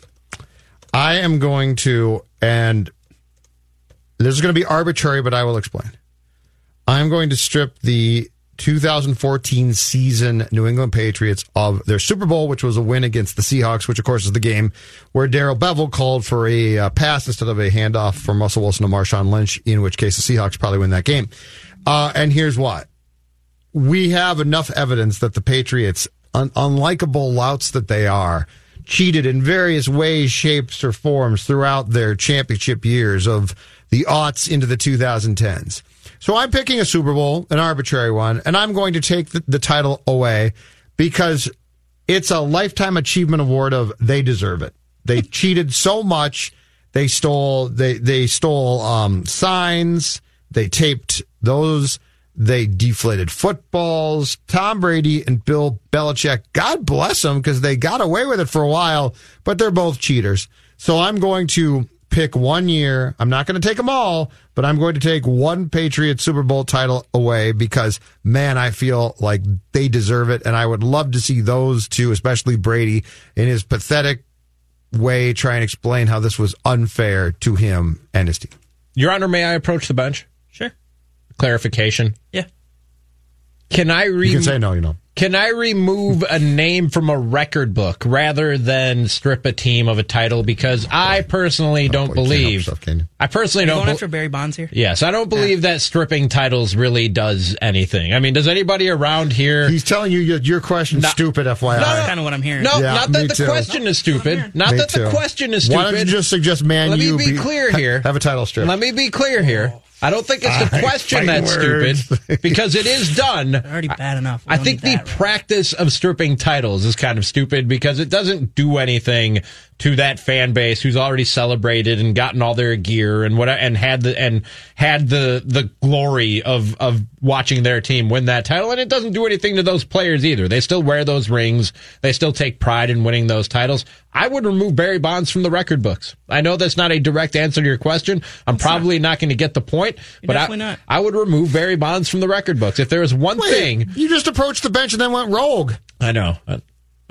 I am going to, and this is going to be arbitrary, but I will explain. I'm going to strip the 2014 season New England Patriots of their Super Bowl, which was a win against the Seahawks, which of course is the game where Darrell Bevell called for a uh, pass instead of a handoff from Russell Wilson to Marshawn Lynch, in which case the Seahawks probably win that game. Uh, and here's why. We have enough evidence that the Patriots, un- unlikable louts that they are, cheated in various ways, shapes, or forms throughout their championship years of the aughts into the 2010s. So I'm picking a Super Bowl, an arbitrary one, and I'm going to take the, the title away because it's a lifetime achievement award of they deserve it. They [laughs] cheated so much. They stole they they stole um, signs. They taped those. They deflated footballs. Tom Brady and Bill Belichick, God bless them because they got away with it for a while, but they're both cheaters. So I'm going to pick one year. I'm not going to take them all, but I'm going to take one Patriots Super Bowl title away because, man, I feel like they deserve it. And I would love to see those two, especially Brady, in his pathetic way, try and explain how this was unfair to him and his team. Your Honor, may I approach the bench? Sure. Clarification. Yeah. Can I re- You can say no, you know. Can I remove a name from a record book rather than strip a team of a title? Because I personally don't boy, you can't believe. yourself, can you? I personally Are you don't. going bel- after Barry Bonds here? yes, I don't believe that stripping titles really does anything. I mean, does anybody around here? He's telling you your, your question's No. stupid, FYI. That's kind of what I'm hearing. no, Yeah, not that the too. question is stupid. Not Me that the question is stupid. Why don't you just suggest Man Let me U be clear here. Have a title strip. Let me be clear here. Oh. I don't think it's the All right, question fighting that's words. stupid because it is done. Already bad enough. We I think the that. practice of stripping titles is kind of stupid because it doesn't do anything to that fan base who's already celebrated and gotten all their gear and what and had the and had the the glory of of watching their team win that title and it doesn't do anything to those players either. They still wear those rings. They still take pride in winning those titles. I would remove Barry Bonds from the record books. I know that's not a direct answer to your question. I'm probably not, going to get the point, but I, not. I would remove Barry Bonds from the record books. If there was one Wait, thing you just approached the bench and then went rogue. I know.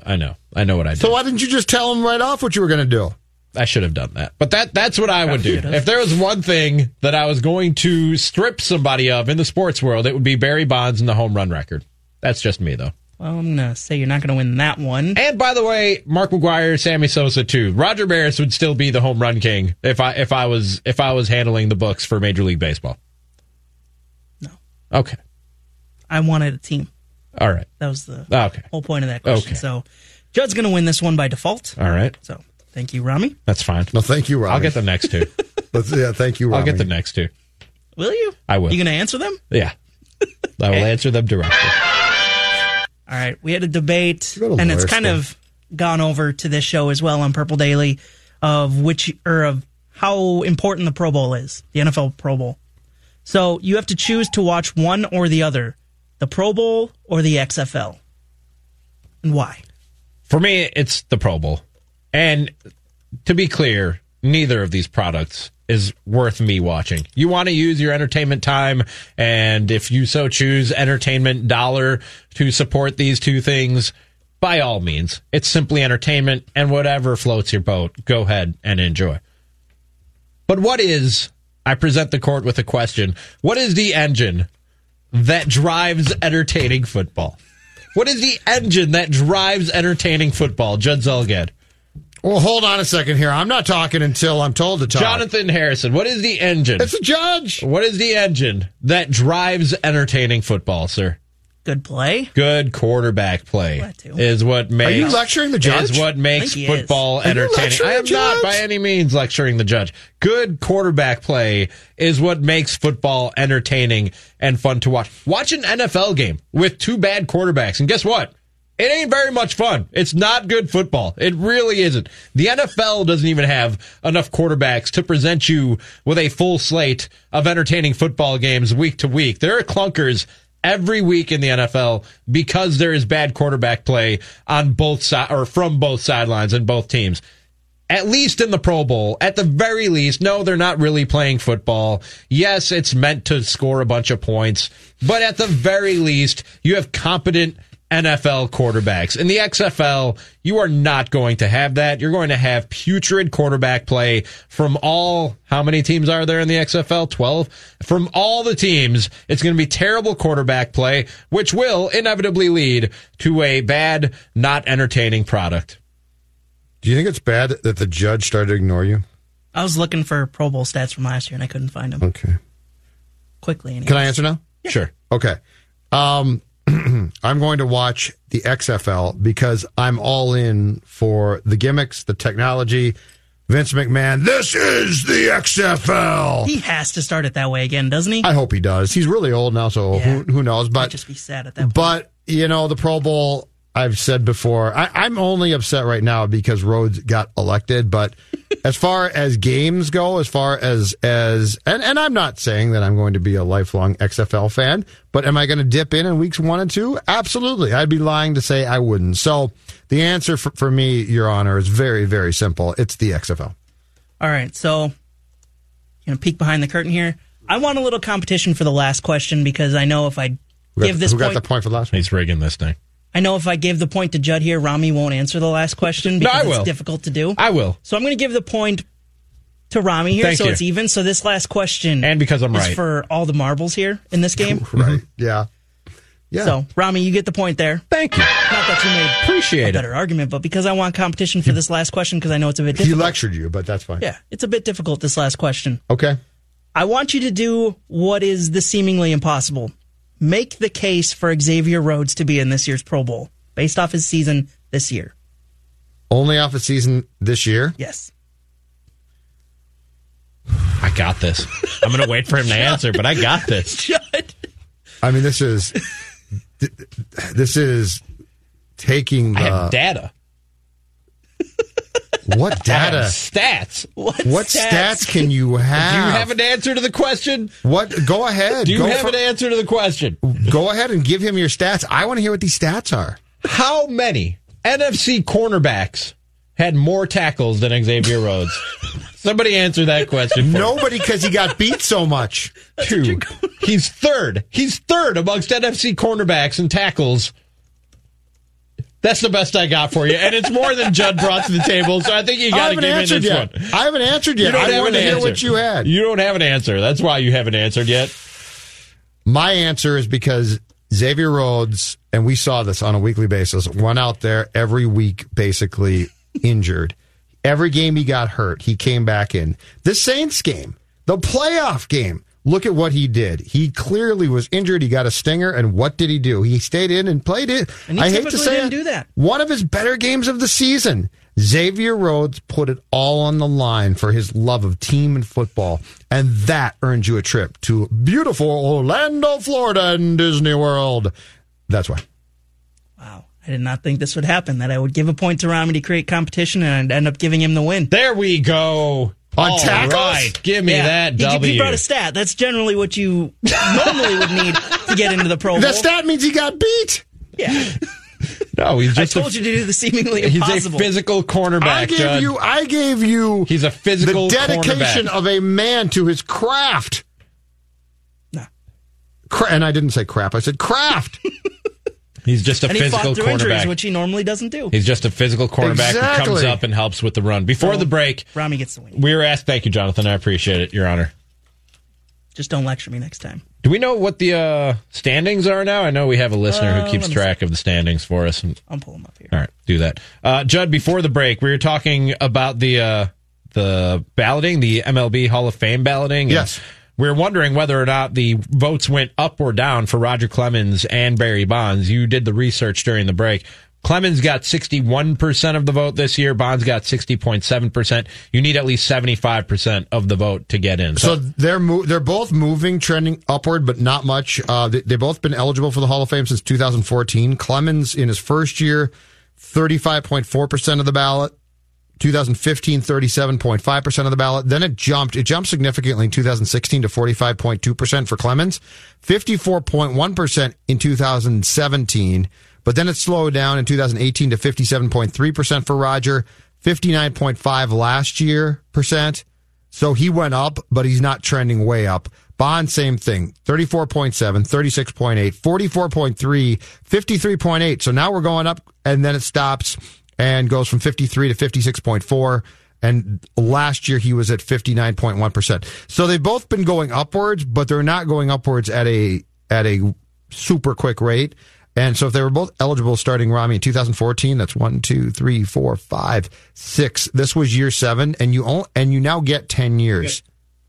I, I know. I know what I did. So why didn't you just tell him right off what you were going to do? I should have done that. But that that's what I would do. If there was one thing that I was going to strip somebody of in the sports world, it would be Barry Bonds and the home run record. That's just me though. Well, I'm gonna say you're not gonna win that one. And by the way, Mark McGwire, Sammy Sosa too. Roger Maris would still be the home run king if I if I was if I was handling the books for Major League Baseball. No. Okay. I wanted a team. All right. That was the ah, Okay. whole point of that question. Okay. So, Judd's gonna win this one by default. All right. So, thank you, Rami. That's fine. No, thank you, Robbie. I'll get the next two. [laughs] Let's- yeah, thank you, Robbie. I'll get the next two. Will you? I will. You gonna answer them? Yeah. [laughs] I will answer them directly. All right, we had a debate, Go and it's kind school. of gone over to this show as well on Purple Daily of which or of how important the Pro Bowl is, the NFL Pro Bowl. So you have to choose to watch one or the other, the Pro Bowl or the XFL, and why? For me, it's the Pro Bowl. And to be clear, neither of these products is worth me watching. You want to use your entertainment time, and if you so choose, entertainment dollar to support these two things, by all means. It's simply entertainment, and whatever floats your boat, go ahead and enjoy. But what is, I present the court with a question, what is the engine that drives entertaining football? What is the engine that drives entertaining football? Judd Zulgad. Well, hold on a second here. I'm not talking until I'm told to talk. Jonathan Harrison. What is the engine? It's a judge. What is the engine that drives entertaining football, sir? Good play. Good quarterback play is what makes. Are you lecturing the judge? Is what makes think is. football entertaining. I am not by any means lecturing the judge. Good quarterback play is what makes football entertaining and fun to watch. Watch an NFL game with two bad quarterbacks, and guess what? It ain't very much fun. It's not good football. It really isn't. The NFL doesn't even have enough quarterbacks to present you with a full slate of entertaining football games week to week. There are clunkers every week in the NFL because there is bad quarterback play on both sides or from both sidelines and both teams at least in the Pro Bowl, at the very least, no, they're not really playing football. Yes, it's meant to score a bunch of points, but at the very least, you have competent NFL quarterbacks. In the XFL, you are not going to have that. You're going to have putrid quarterback play from all, how many teams are there in the XFL? 12? From all the teams, it's going to be terrible quarterback play, which will inevitably lead to a bad, not entertaining product. Do you think it's bad that the judge started to ignore you? I was looking for Pro Bowl stats from last year and I couldn't find them Okay. quickly. Anyways. Can I answer now? Sure. Okay. Um, [clears throat] I'm going to watch the XFL because I'm all in for the gimmicks, the technology. Vince McMahon, this is the XFL. He has to start it that way again, doesn't he? I hope he does. He's really old now, so who, who knows? I'd But just be sad at that. Point. But you know, the Pro Bowl. I've said before. I, I'm only upset right now because Rhodes got elected. But [laughs] as far as games go, as far as as and, and I'm not saying that I'm going to be a lifelong XFL fan, but am I going to dip in in weeks one and two? Absolutely. I'd be lying to say I wouldn't. So the answer for, for me, Your Honor, is very very simple. It's the XFL. All right, so gonna peek behind the curtain here. I want a little competition for the last question because I know if I Who got, give this who got point, the point for the last one? He's rigging this thing. I know if I give the point to Judd here, Rami won't answer the last question No, because I will. it's difficult to do. I will. So I'm going to give the point to Rami here, Thank so you. it's even. So this last question, And because I'm is right. for all the marbles here in this game. [laughs] Right. Mm-hmm. Yeah. Yeah. So Rami, you get the point there. Thank you. Not that you made Appreciate a it. better argument, but because I want competition for this last question because I know it's a bit He lectured you, but that's fine. Yeah, it's a bit difficult this last question. Okay. I want you to do what is the seemingly impossible. Make the case for Xavier Rhodes to be in this year's Pro Bowl based off his season this year. Only off a season this year. Yes. I got this. I'm going to wait for him to [laughs] answer, but I got this. Judd. I mean, this is this is taking I the have data. What [laughs] I have data? stats. What, What stats? can you have? Do you have an answer to the question? What? Go ahead. Do you go have for- an answer to the question? Go ahead and give him your stats. I want to hear what these stats are. How many NFC cornerbacks had more tackles than Xavier Rhodes? [laughs] Somebody answer that question. for me. Nobody, because he got beat so much. Two. He's third. He's third amongst NFC cornerbacks and tackles. That's the best I got for you, and it's more than Judd brought to the table. So I think you got to give me this yet. one. I haven't answered yet. You don't I have an to hear answer. what you had. You don't have an answer. That's why you haven't answered yet. My answer is because Xavier Rhodes, and we saw this on a weekly basis, run out there every week, basically [laughs] injured. Every game he got hurt, he came back in. The Saints game, the playoff game. Look at what he did. He clearly was injured. He got a stinger, and what did he do? He stayed in and played it. And he I hate to say didn't it, do that. One of his better games of the season. Xavier Rhodes put it all on the line for his love of team and football, and that earned you a trip to beautiful Orlando, Florida, and Disney World. That's why. Wow. I did not think this would happen, that I would give a point to Rami to create competition and I'd end up giving him the win. There we go. On All tackles? right, give me Yeah. that He- W. He brought a stat. That's generally what you normally would need to get into the Pro Bowl. That stat means he got beat. yeah. [laughs] no, he's I just told a, you to do the seemingly he's impossible. a physical cornerback. I gave Judd. you. I gave you. He's a physical the dedication cornerback. of a man to his craft. No. Cra- and I didn't say crap. I said craft. [laughs] He's just a and physical fought through injuries, cornerback. which he normally doesn't do. He's just a physical cornerback who comes up and helps with the run. Before So- the break, Rami gets the win. we were asked. Thank you, Jonathan. I appreciate it, Your Honor. Just don't lecture me next time. Do we know what the uh, standings are now? I know we have a listener Uh, who keeps let me track of the standings for us. And, I'll pull him up here. all right, do that. Uh, Judd, before the break, we were talking about the uh, the balloting, the MLB Hall of Fame balloting. Yes. We were wondering whether or not the votes went up or down for Roger Clemens and Barry Bonds. You did the research during the break. Clemens got 61% of the vote this year. Bonds got 60.7%. You need at least 75% of the vote to get in. So they're mo- they're both moving, trending upward, but not much. Uh, they, they've both been eligible for the Hall of Fame since 2014. Clemens in his first year, 35.4 percent of the ballot. 2015, 37.5 percent of the ballot. Then it jumped. It jumped significantly in 2016 to 45.2 percent for Clemens, 54.1 percent in 2017. But then it slowed down in 2018 to 57.3 percent for Roger, 59.5 last year percent. So he went up, but he's not trending way up. Bond, same thing. 34.7, 36.8, 44.3, 53.8. So now we're going up and then it stops and goes from 53 to 56.4. And last year he was at 59.1%. So they've both been going upwards, but they're not going upwards at a, at a super quick rate. And so if they were both eligible starting Rami in 2014, that's one, two, three, four, five, six. This was year seven, and you only, and you now get 10 years.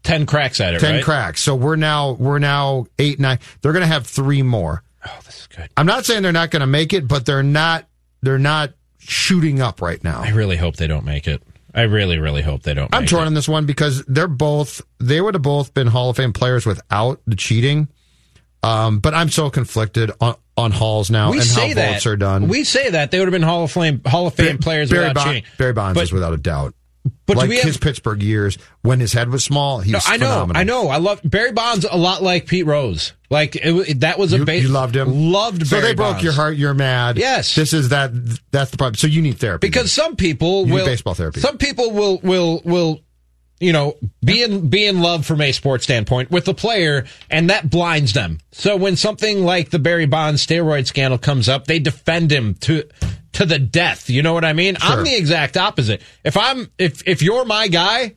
10 cracks at it, 10 right? cracks. So we're now, we're now eight, nine. They're going to have three more. Oh, this is good. I'm not saying they're not going to make it, but they're not, they're not shooting up right now. I really hope they don't make it. I really, really hope they don't I'm make torn it. on this one because they're both they would have both been Hall of Fame players without the cheating. Um, but I'm so conflicted on, on Halls now We and say how that. votes are done. We say that. They would have been Hall of Fame, Hall of Fame players Barry, without Bond- cheating. Barry Bonds But- is without a doubt. But like have- his Pittsburgh years when his head was small, he No, was I know, phenomenal. I know. I love Barry Bonds a lot like Pete Rose. Like it, that was a You, base. you loved him. Loved So Barry they broke Bonds. your heart. You're mad. Yes. This is that. That's the problem. So you need therapy because some people You need will baseball therapy. Some people will will will you know, be in, be in love from a sports standpoint with the player, and that blinds them. So when something like the Barry Bonds steroid scandal comes up, they defend him to to the death. You know what I mean? I'm the exact opposite. If I'm if if you're my guy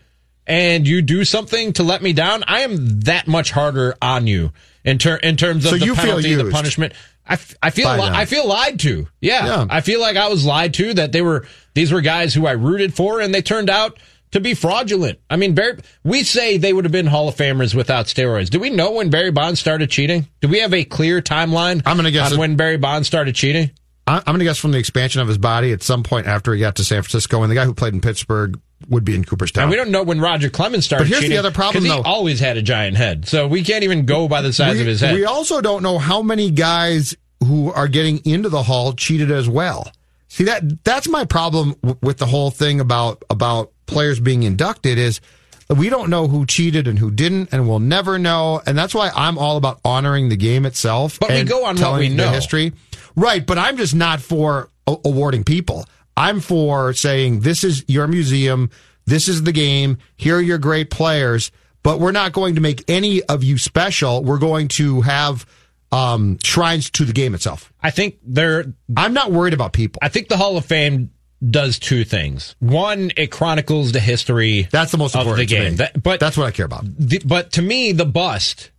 and you do something to let me down, I am that much harder on you in ter- in terms of So the you feel penalty, the punishment. I, f- I feel li- I feel lied to. Yeah. Yeah. I feel like I was lied to that they were these were guys who I rooted for and they turned out to be fraudulent. I mean, Barry, we say they would have been Hall of Famers without steroids. Do we know when Barry Bonds started cheating? Do we have a clear timeline? I'm gonna guess on it- when Barry Bonds started cheating. I- I'm going to guess from the expansion of his body at some point after he got to San Francisco, and the guy who played in Pittsburgh would be in Cooperstown. And we don't know when Roger Clemens started But here's the cheating. other problem, 'cause though. He always had a giant head. So we can't even go by the size we, of his head. We also don't know how many guys who are getting into the hall cheated as well. See that that's my problem with the whole thing about about players being inducted is we don't know who cheated and who didn't, and we'll never know. And that's why I'm all about honoring the game itself. But we go on what we the know. history, right? But I'm just not for a- awarding people. I'm for saying this is your museum, this is the game. Here are your great players, but we're not going to make any of you special. We're going to have um, shrines to the game itself. I think they're. I'm not worried about people. I think the Hall of Fame does two things. One, it chronicles the history. That's the most of the important game. me. That- but that's what I care about. the, but to me, the bust,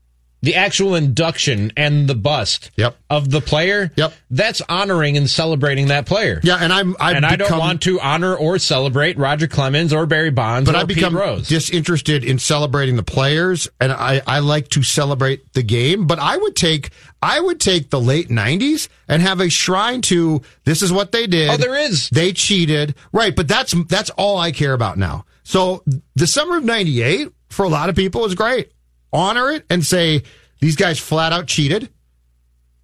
the actual induction and the bust yep. of the player, yep. that's honoring and celebrating that player. Yeah, and I'm I've and I don't want to honor or celebrate Roger Clemens or Barry Bonds but I become Pete Rose. disinterested in celebrating the players, and I, I like to celebrate the game. But I would take I would take the late '90s and have a shrine to this is what they did. Oh, there is. They cheated, right? But that's that's all I care about now. So the summer of '98 for a lot of people is great. Honor it and say these guys flat out cheated,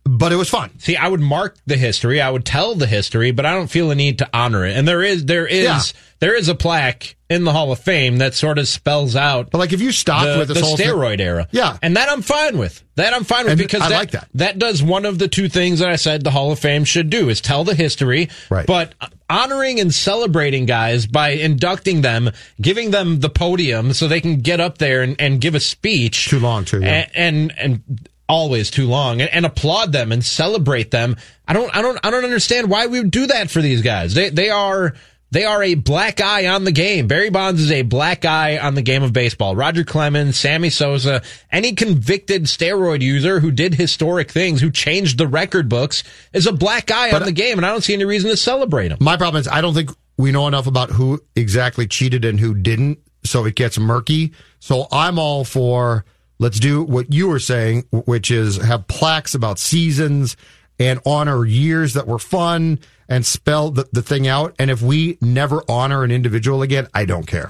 but it was fun. See, I would mark the history, I would tell the history, but I don't feel a need to honor it. And there is there is Yeah. there is a plaque in the Hall of Fame that sort of spells out. But like if you stop the, with this the whole thing- steroid era, Yeah. and that I'm fine with. That I'm fine with And because I that, like that. That does one of the two things that I said the Hall of Fame should do is tell the history, Right. But honoring and celebrating guys by inducting them, giving them the podium so they can get up there and, and give a speech. Too long, too. Yeah. and and, and always too long and, and applaud them and celebrate them. I don't I don't I don't understand why we would do that for these guys. They they are they are a black eye on the game. Barry Bonds is a black eye on the game of baseball. Roger Clemens, Sammy Sosa, any convicted steroid user who did historic things, who changed the record books, is a black eye But- on the game, and I don't see any reason to celebrate them. My problem is I don't think we know enough about who exactly cheated and who didn't, so it gets murky. So I'm all for let's do what you were saying, which is have plaques about seasons and honor years that were fun and spell the, the thing out. And if we never honor an individual again, I don't care.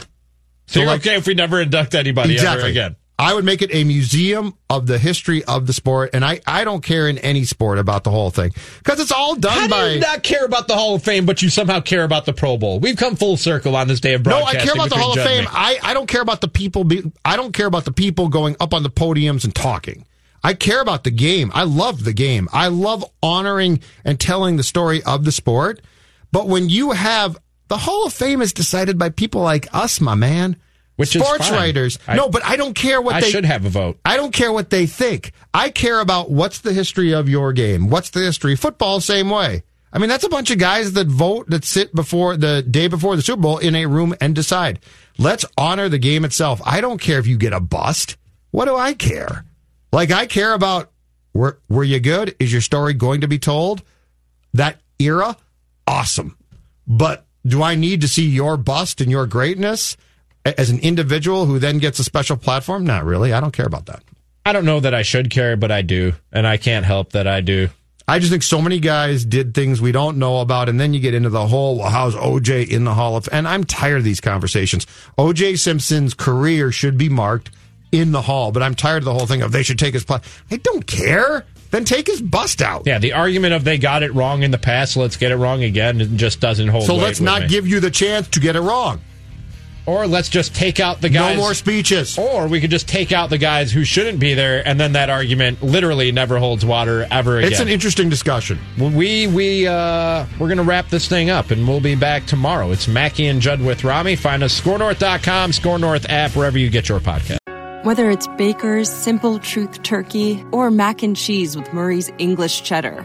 So, you're like- okay if we never induct anybody ever again. I would make it a museum of the history of the sport, and I, I don't care in any sport about the whole thing because it's all done How by. do you not care about the Hall of Fame, but you somehow care about the Pro Bowl? We've come full circle on this day of broadcasting. No, I care about the Hall of Fame. I, I don't care about the people. Be, I don't care about the people going up on the podiums and talking. I care about the game. I love the game. I love honoring and telling the story of the sport. But when you have the Hall of Fame is decided by people like us, my man, Which sports writers. I- no, but I don't care what I they should have a vote. I don't care what they think. I care about what's the history of your game. What's the history? Football, same way. I mean, that's a bunch of guys that vote, that sit before the day before the Super Bowl in a room and decide. Let's honor the game itself. I don't care if you get a bust. What do I care? Like, I care about were, were you good? Is your story going to be told? That era, awesome. But do I need to see your bust and your greatness as an individual who then gets a special platform? Not really. I don't care about that. I don't know that I should care, but I do, and I can't help that I do. I just think so many guys did things we don't know about, and then you get into the whole, well, how's OJ in the Hall of And I'm tired of these conversations. OJ Simpson's career should be marked in the Hall, but I'm tired of the whole thing of they should take his pla I don't care. Then take his bust out. Yeah, the argument of they got it wrong in the past, let's get it wrong again, it just doesn't hold. So let's not me. give you the chance to get it wrong. Or let's just take out the guys. No more speeches. Or we could just take out the guys who shouldn't be there, and then that argument literally never holds water ever again. It's an interesting discussion. We we uh, we're gonna wrap this thing up, and we'll be back tomorrow. It's Mackey and Judd with Rami. Find us skornorth.com, SKOR North app, wherever you get your podcast. Whether it's Baker's Simple Truth Turkey or mac and cheese with Murray's English Cheddar